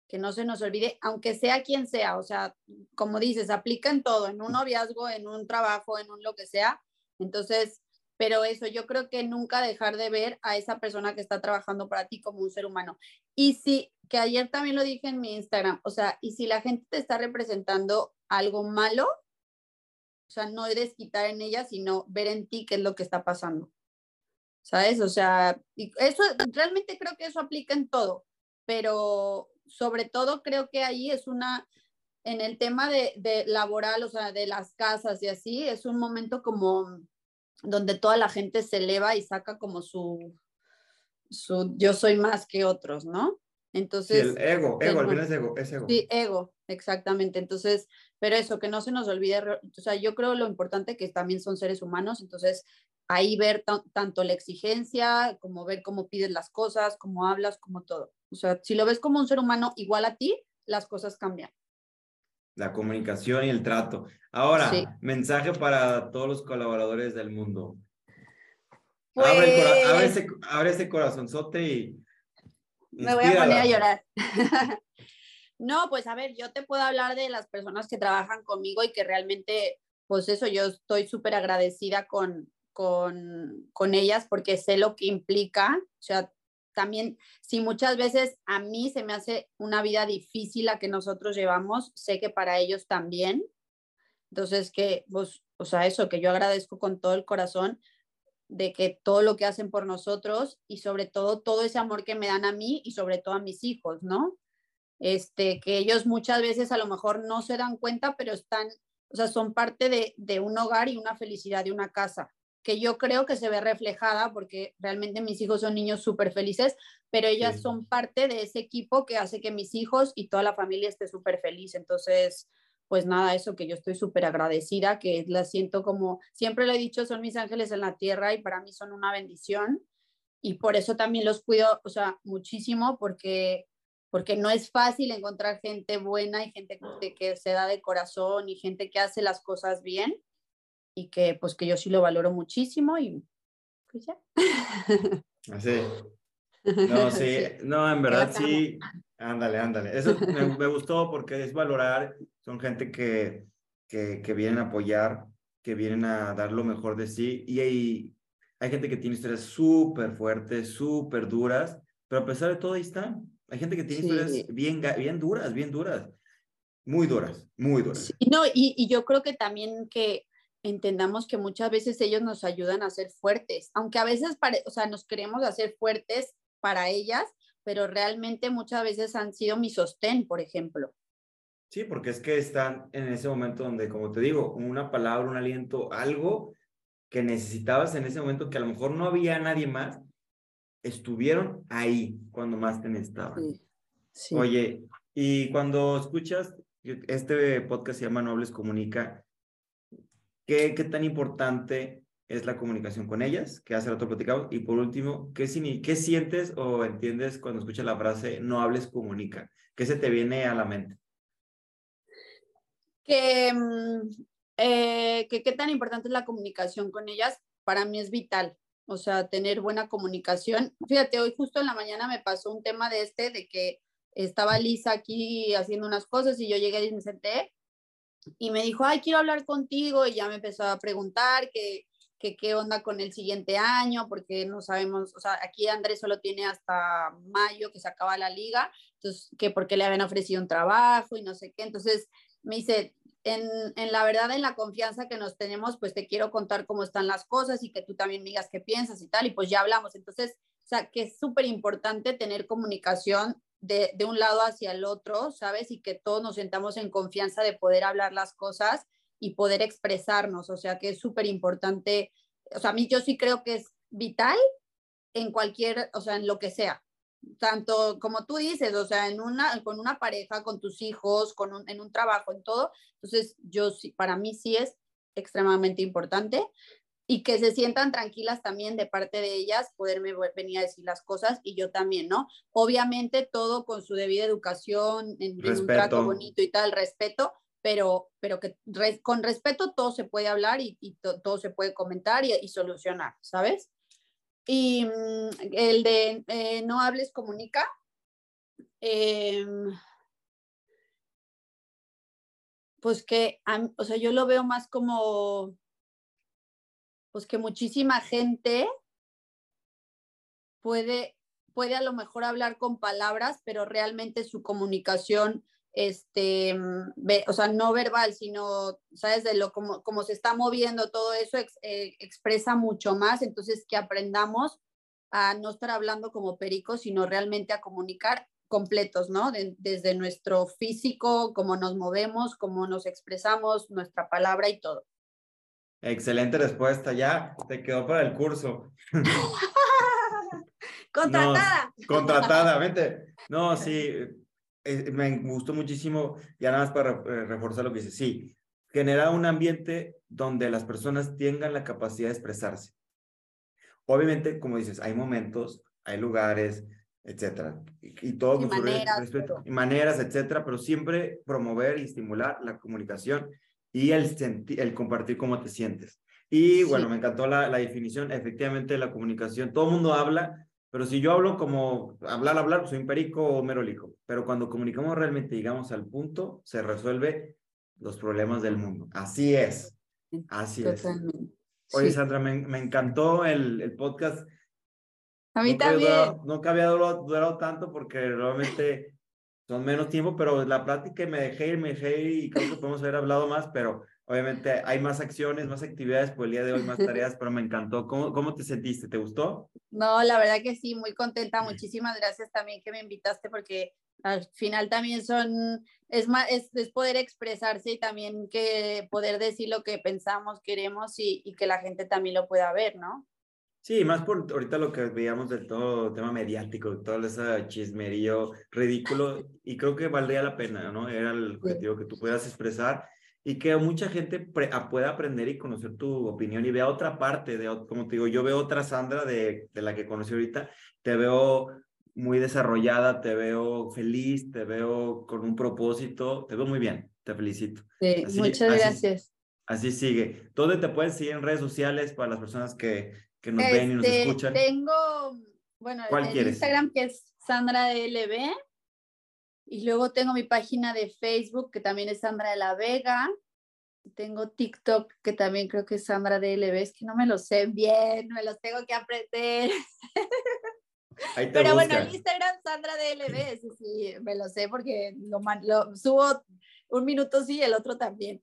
que no se nos olvide, aunque sea quien sea, o sea, como dices, aplica en todo, en un noviazgo, en un trabajo, en un lo que sea. Entonces, pero eso, yo creo que nunca dejar de ver a esa persona que está trabajando para ti como un ser humano. Y sí, que ayer también lo dije en mi Instagram, o sea, y si la gente te está representando algo malo, o sea, no eres quitar en ella, sino ver en ti qué es lo que está pasando. ¿Sabes? O sea, eso realmente creo que eso aplica en todo, pero sobre todo creo que ahí es una, en el tema de, de laboral, o sea, de las casas y así, es un momento como donde toda la gente se eleva y saca como su, su yo soy más que otros, ¿no? Entonces. Sí, el ego, ego, al final es ego, es ego. Sí, ego, exactamente. Entonces, pero eso, que no se nos olvide, o sea, yo creo lo importante que también son seres humanos, entonces ahí ver tanto la exigencia, como ver cómo pides las cosas, cómo hablas, como todo. O sea, si lo ves como un ser humano igual a ti, las cosas cambian. La comunicación y el trato. Ahora, mensaje para todos los colaboradores del mundo. Abre, abre, ese, abre ese corazonzote y me voy a poner a llorar. no, pues a ver, yo te puedo hablar de las personas que trabajan conmigo y que realmente, pues eso, yo estoy súper agradecida con, con, con ellas porque sé lo que implica. O sea, también, si muchas veces a mí se me hace una vida difícil la que nosotros llevamos, sé que para ellos también. Entonces, que, pues, o sea, eso, que yo agradezco con todo el corazón de que todo lo que hacen por nosotros y sobre todo todo ese amor que me dan a mí y sobre todo a mis hijos, ¿no? Este, que ellos muchas veces a lo mejor no se dan cuenta, pero están, o sea, son parte de, de un hogar y una felicidad de una casa, que yo creo que se ve reflejada porque realmente mis hijos son niños súper felices, pero ellas son parte de ese equipo que hace que mis hijos y toda la familia esté súper feliz. Entonces, pues nada, eso que yo estoy súper agradecida, que la siento como, siempre lo he dicho, son mis ángeles en la tierra y para mí son una bendición. Y por eso también los cuido, o sea, muchísimo porque porque no es fácil encontrar gente buena y gente que, que se da de corazón y gente que hace las cosas bien y que pues que yo sí lo valoro muchísimo y pues ya. Así. No, sí, no, en verdad sí, ándale, ándale. Eso me, me, gustó porque es valorar, son gente que, que, que, vienen a apoyar, que vienen a dar lo mejor de sí y hay, hay gente que tiene historias súper fuertes, súper duras, pero a pesar de todo ahí están. Hay gente que tiene historias bien, bien duras, bien duras, muy duras, muy duras. Sí, no, y, y yo creo que también que entendamos que muchas veces ellos nos ayudan a ser fuertes, aunque a veces, o sea, nos queremos hacer fuertes para ellas, pero realmente muchas veces han sido mi sostén, por ejemplo. Sí, porque es que están en ese momento donde, como te digo, una palabra, un aliento, algo que necesitabas en ese momento que a lo mejor no había nadie más, estuvieron ahí cuando más te necesitaban. Sí, Oye, y cuando escuchas, este podcast se llama Nobles Comunica, ¿qué, tan importante es la comunicación con ellas, que hace rato platicado. Y por último, ¿qué, ¿qué sientes o entiendes cuando escuchas la frase no hables, comunica? ¿Qué se te viene a la mente? Mm, eh, que qué tan importante es la comunicación con ellas, para mí es vital. O sea, tener buena comunicación. Fíjate, hoy justo en la mañana me pasó un tema de este, de que estaba Lisa aquí haciendo unas cosas y yo llegué y me senté y me dijo, ay, quiero hablar contigo y ya me empezó a preguntar que, que qué onda con el siguiente año, porque no sabemos, o sea, aquí Andrés solo tiene hasta mayo que se acaba la liga, entonces, que porque le habían ofrecido un trabajo y no sé qué, entonces me dice, en, en, la verdad, en la confianza que nos tenemos, pues te quiero contar cómo están las cosas y que tú también digas qué piensas y tal, y pues ya hablamos, entonces, o sea, que es súper importante tener comunicación de, de, un lado hacia el otro, ¿sabes? Y que todos nos sentamos en confianza de poder hablar las cosas y poder expresarnos, o sea que es súper importante, o sea, a mí yo sí creo que es vital en cualquier, o sea, en lo que sea, tanto como tú dices, o sea, en una, con una pareja, con tus hijos, con un, en un trabajo, en todo, entonces yo sí, para mí sí es extremadamente importante y que se sientan tranquilas también de parte de ellas, poderme venir a decir las cosas y yo también, ¿no? Obviamente todo con su debida educación, en, un trato bonito y tal, respeto, pero, pero que con respeto todo se puede hablar y, todo se puede comentar y, solucionar, ¿sabes? Y mm, el de eh, no hables, comunica. Em, pues que, o sea, yo lo veo más como pues que muchísima gente puede, puede a lo mejor hablar con palabras, pero realmente su comunicación, este, ve, o sea, no verbal, sino, ¿sabes? De lo como, como se está moviendo todo eso, eh, expresa mucho más, entonces que aprendamos a no estar hablando como pericos, sino realmente a comunicar completos, ¿no? desde nuestro físico, cómo nos movemos, cómo nos expresamos, nuestra palabra y todo. Excelente respuesta, ya te quedó para el curso. contratada. contratada, vente. No, sí, eh, me gustó muchísimo, ya nada más para eh, reforzar lo que dice, sí, genera un ambiente donde las personas tengan la capacidad de expresarse. Obviamente, como dices, hay momentos, hay lugares, etcétera, y, todo con maneras, respeto, y maneras, etcétera, pero siempre promover y estimular la comunicación y el, el compartir cómo te sientes. Y bueno, me encantó la, la, definición, efectivamente, la comunicación. Todo el mundo habla, pero si yo hablo como hablar, hablar, pues soy un perico o merolico. Pero cuando comunicamos realmente, llegamos al punto, se resuelve los problemas del mundo. Así es. Así es. Oye, Sandra, me, me encantó el, el, podcast. A mí también. no había durado, durado tanto porque realmente son menos tiempo, pero la plática me dejé ir, me dejé ir y creo que podemos haber hablado más, pero obviamente hay más acciones, más actividades por el día de hoy, más tareas, pero me encantó. ¿Cómo, cómo te sentiste? ¿Te gustó? No, la verdad que sí, muy contenta. Muchísimas gracias también que me invitaste porque al final también son, es, más, es, es poder expresarse y también que poder decir lo que pensamos, queremos y, y que la gente también lo pueda ver, ¿no? Sí, más por ahorita lo que veíamos del todo tema mediático, todo ese chismerío ridículo, y creo que valdría la pena, ¿no? Era el objetivo que tú puedas expresar y que mucha gente pueda aprender y conocer tu opinión y vea otra parte, de, como te digo, yo veo otra Sandra de, de la que conocí ahorita, te veo muy desarrollada, te veo feliz, te veo con un propósito, te veo muy bien, te felicito. Sí, muchas gracias. Así sigue. ¿Dónde te pueden seguir en redes sociales para las personas que que nos ven y nos este, escuchan? Tengo, bueno, el Instagram que es Sandra DLB. Y luego tengo mi página de Facebook que también es Sandra de la Vega. Tengo TikTok que también creo que es Sandra DLB. Es que no me lo sé bien, me los tengo que aprender. Pero bueno, el Instagram Sandra DLB, sí, sí, me lo sé porque lo, lo subo un minuto sí y el otro también.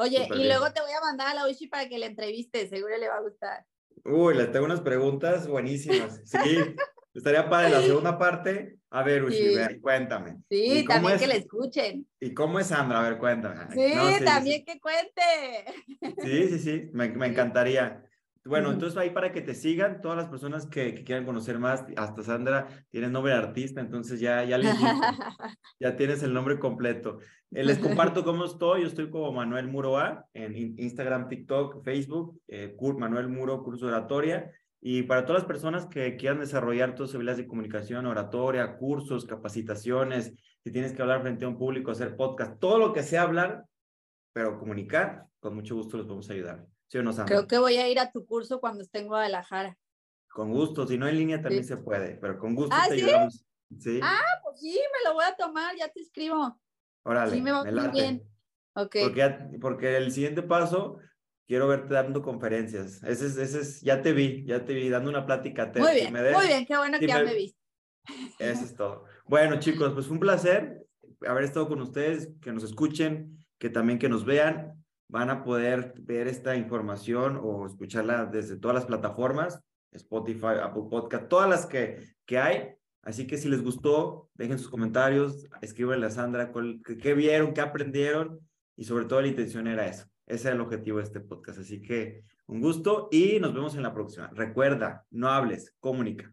Oye, y luego te voy a mandar a la Uchi para que le entreviste, seguro le va a gustar. Uy, le tengo unas preguntas buenísimas. Sí, estaría para la segunda parte. A ver, Uchi, cuéntame. Sí, también que le escuchen. ¿Y cómo es Sandra? A ver, cuéntame. Sí, también que cuente. Sí, sí, sí, me, me encantaría. Bueno, entonces ahí para que te sigan, todas las personas que, quieran conocer más, hasta Sandra tiene nombre de artista, entonces ya, ya les ya tienes el nombre completo. Eh, les comparto cómo estoy, yo estoy como Manuel Muro A en Instagram, TikTok, Facebook, eh, Manuel Muro, curso de oratoria, y para todas las personas que quieran desarrollar tus habilidades de comunicación, oratoria, cursos, capacitaciones, si tienes que hablar frente a un público, hacer podcast, todo lo que sea hablar, pero comunicar, con mucho gusto les vamos a ayudar. ¿Sí o no, Sandra? Creo que voy a ir a tu curso cuando esté en Guadalajara. Con gusto, si no en línea también se puede, pero con gusto ¿Ah, te ¿sí? ayudamos. ¿Sí? Ah, pues sí, me lo voy a tomar, ya te escribo. Órale, sí, me va muy bien. Okay. Porque, porque el siguiente paso, quiero verte dando conferencias. Ese es, ese es, ya te vi, ya te vi dando una plática. muy bien, muy bien, qué bueno que ya me viste. Eso es todo. Bueno, chicos, pues fue un placer haber estado con ustedes, que nos escuchen, que también que nos vean. Van a poder ver esta información o escucharla desde todas las plataformas, Spotify, Apple Podcast, todas las que, que hay. Así que si les gustó, dejen sus comentarios, escríbanle a Sandra qué vieron, qué aprendieron y sobre todo la intención era eso. Ese es el objetivo de este podcast. Así que un gusto y nos vemos en la próxima. Recuerda, no hables, comunica.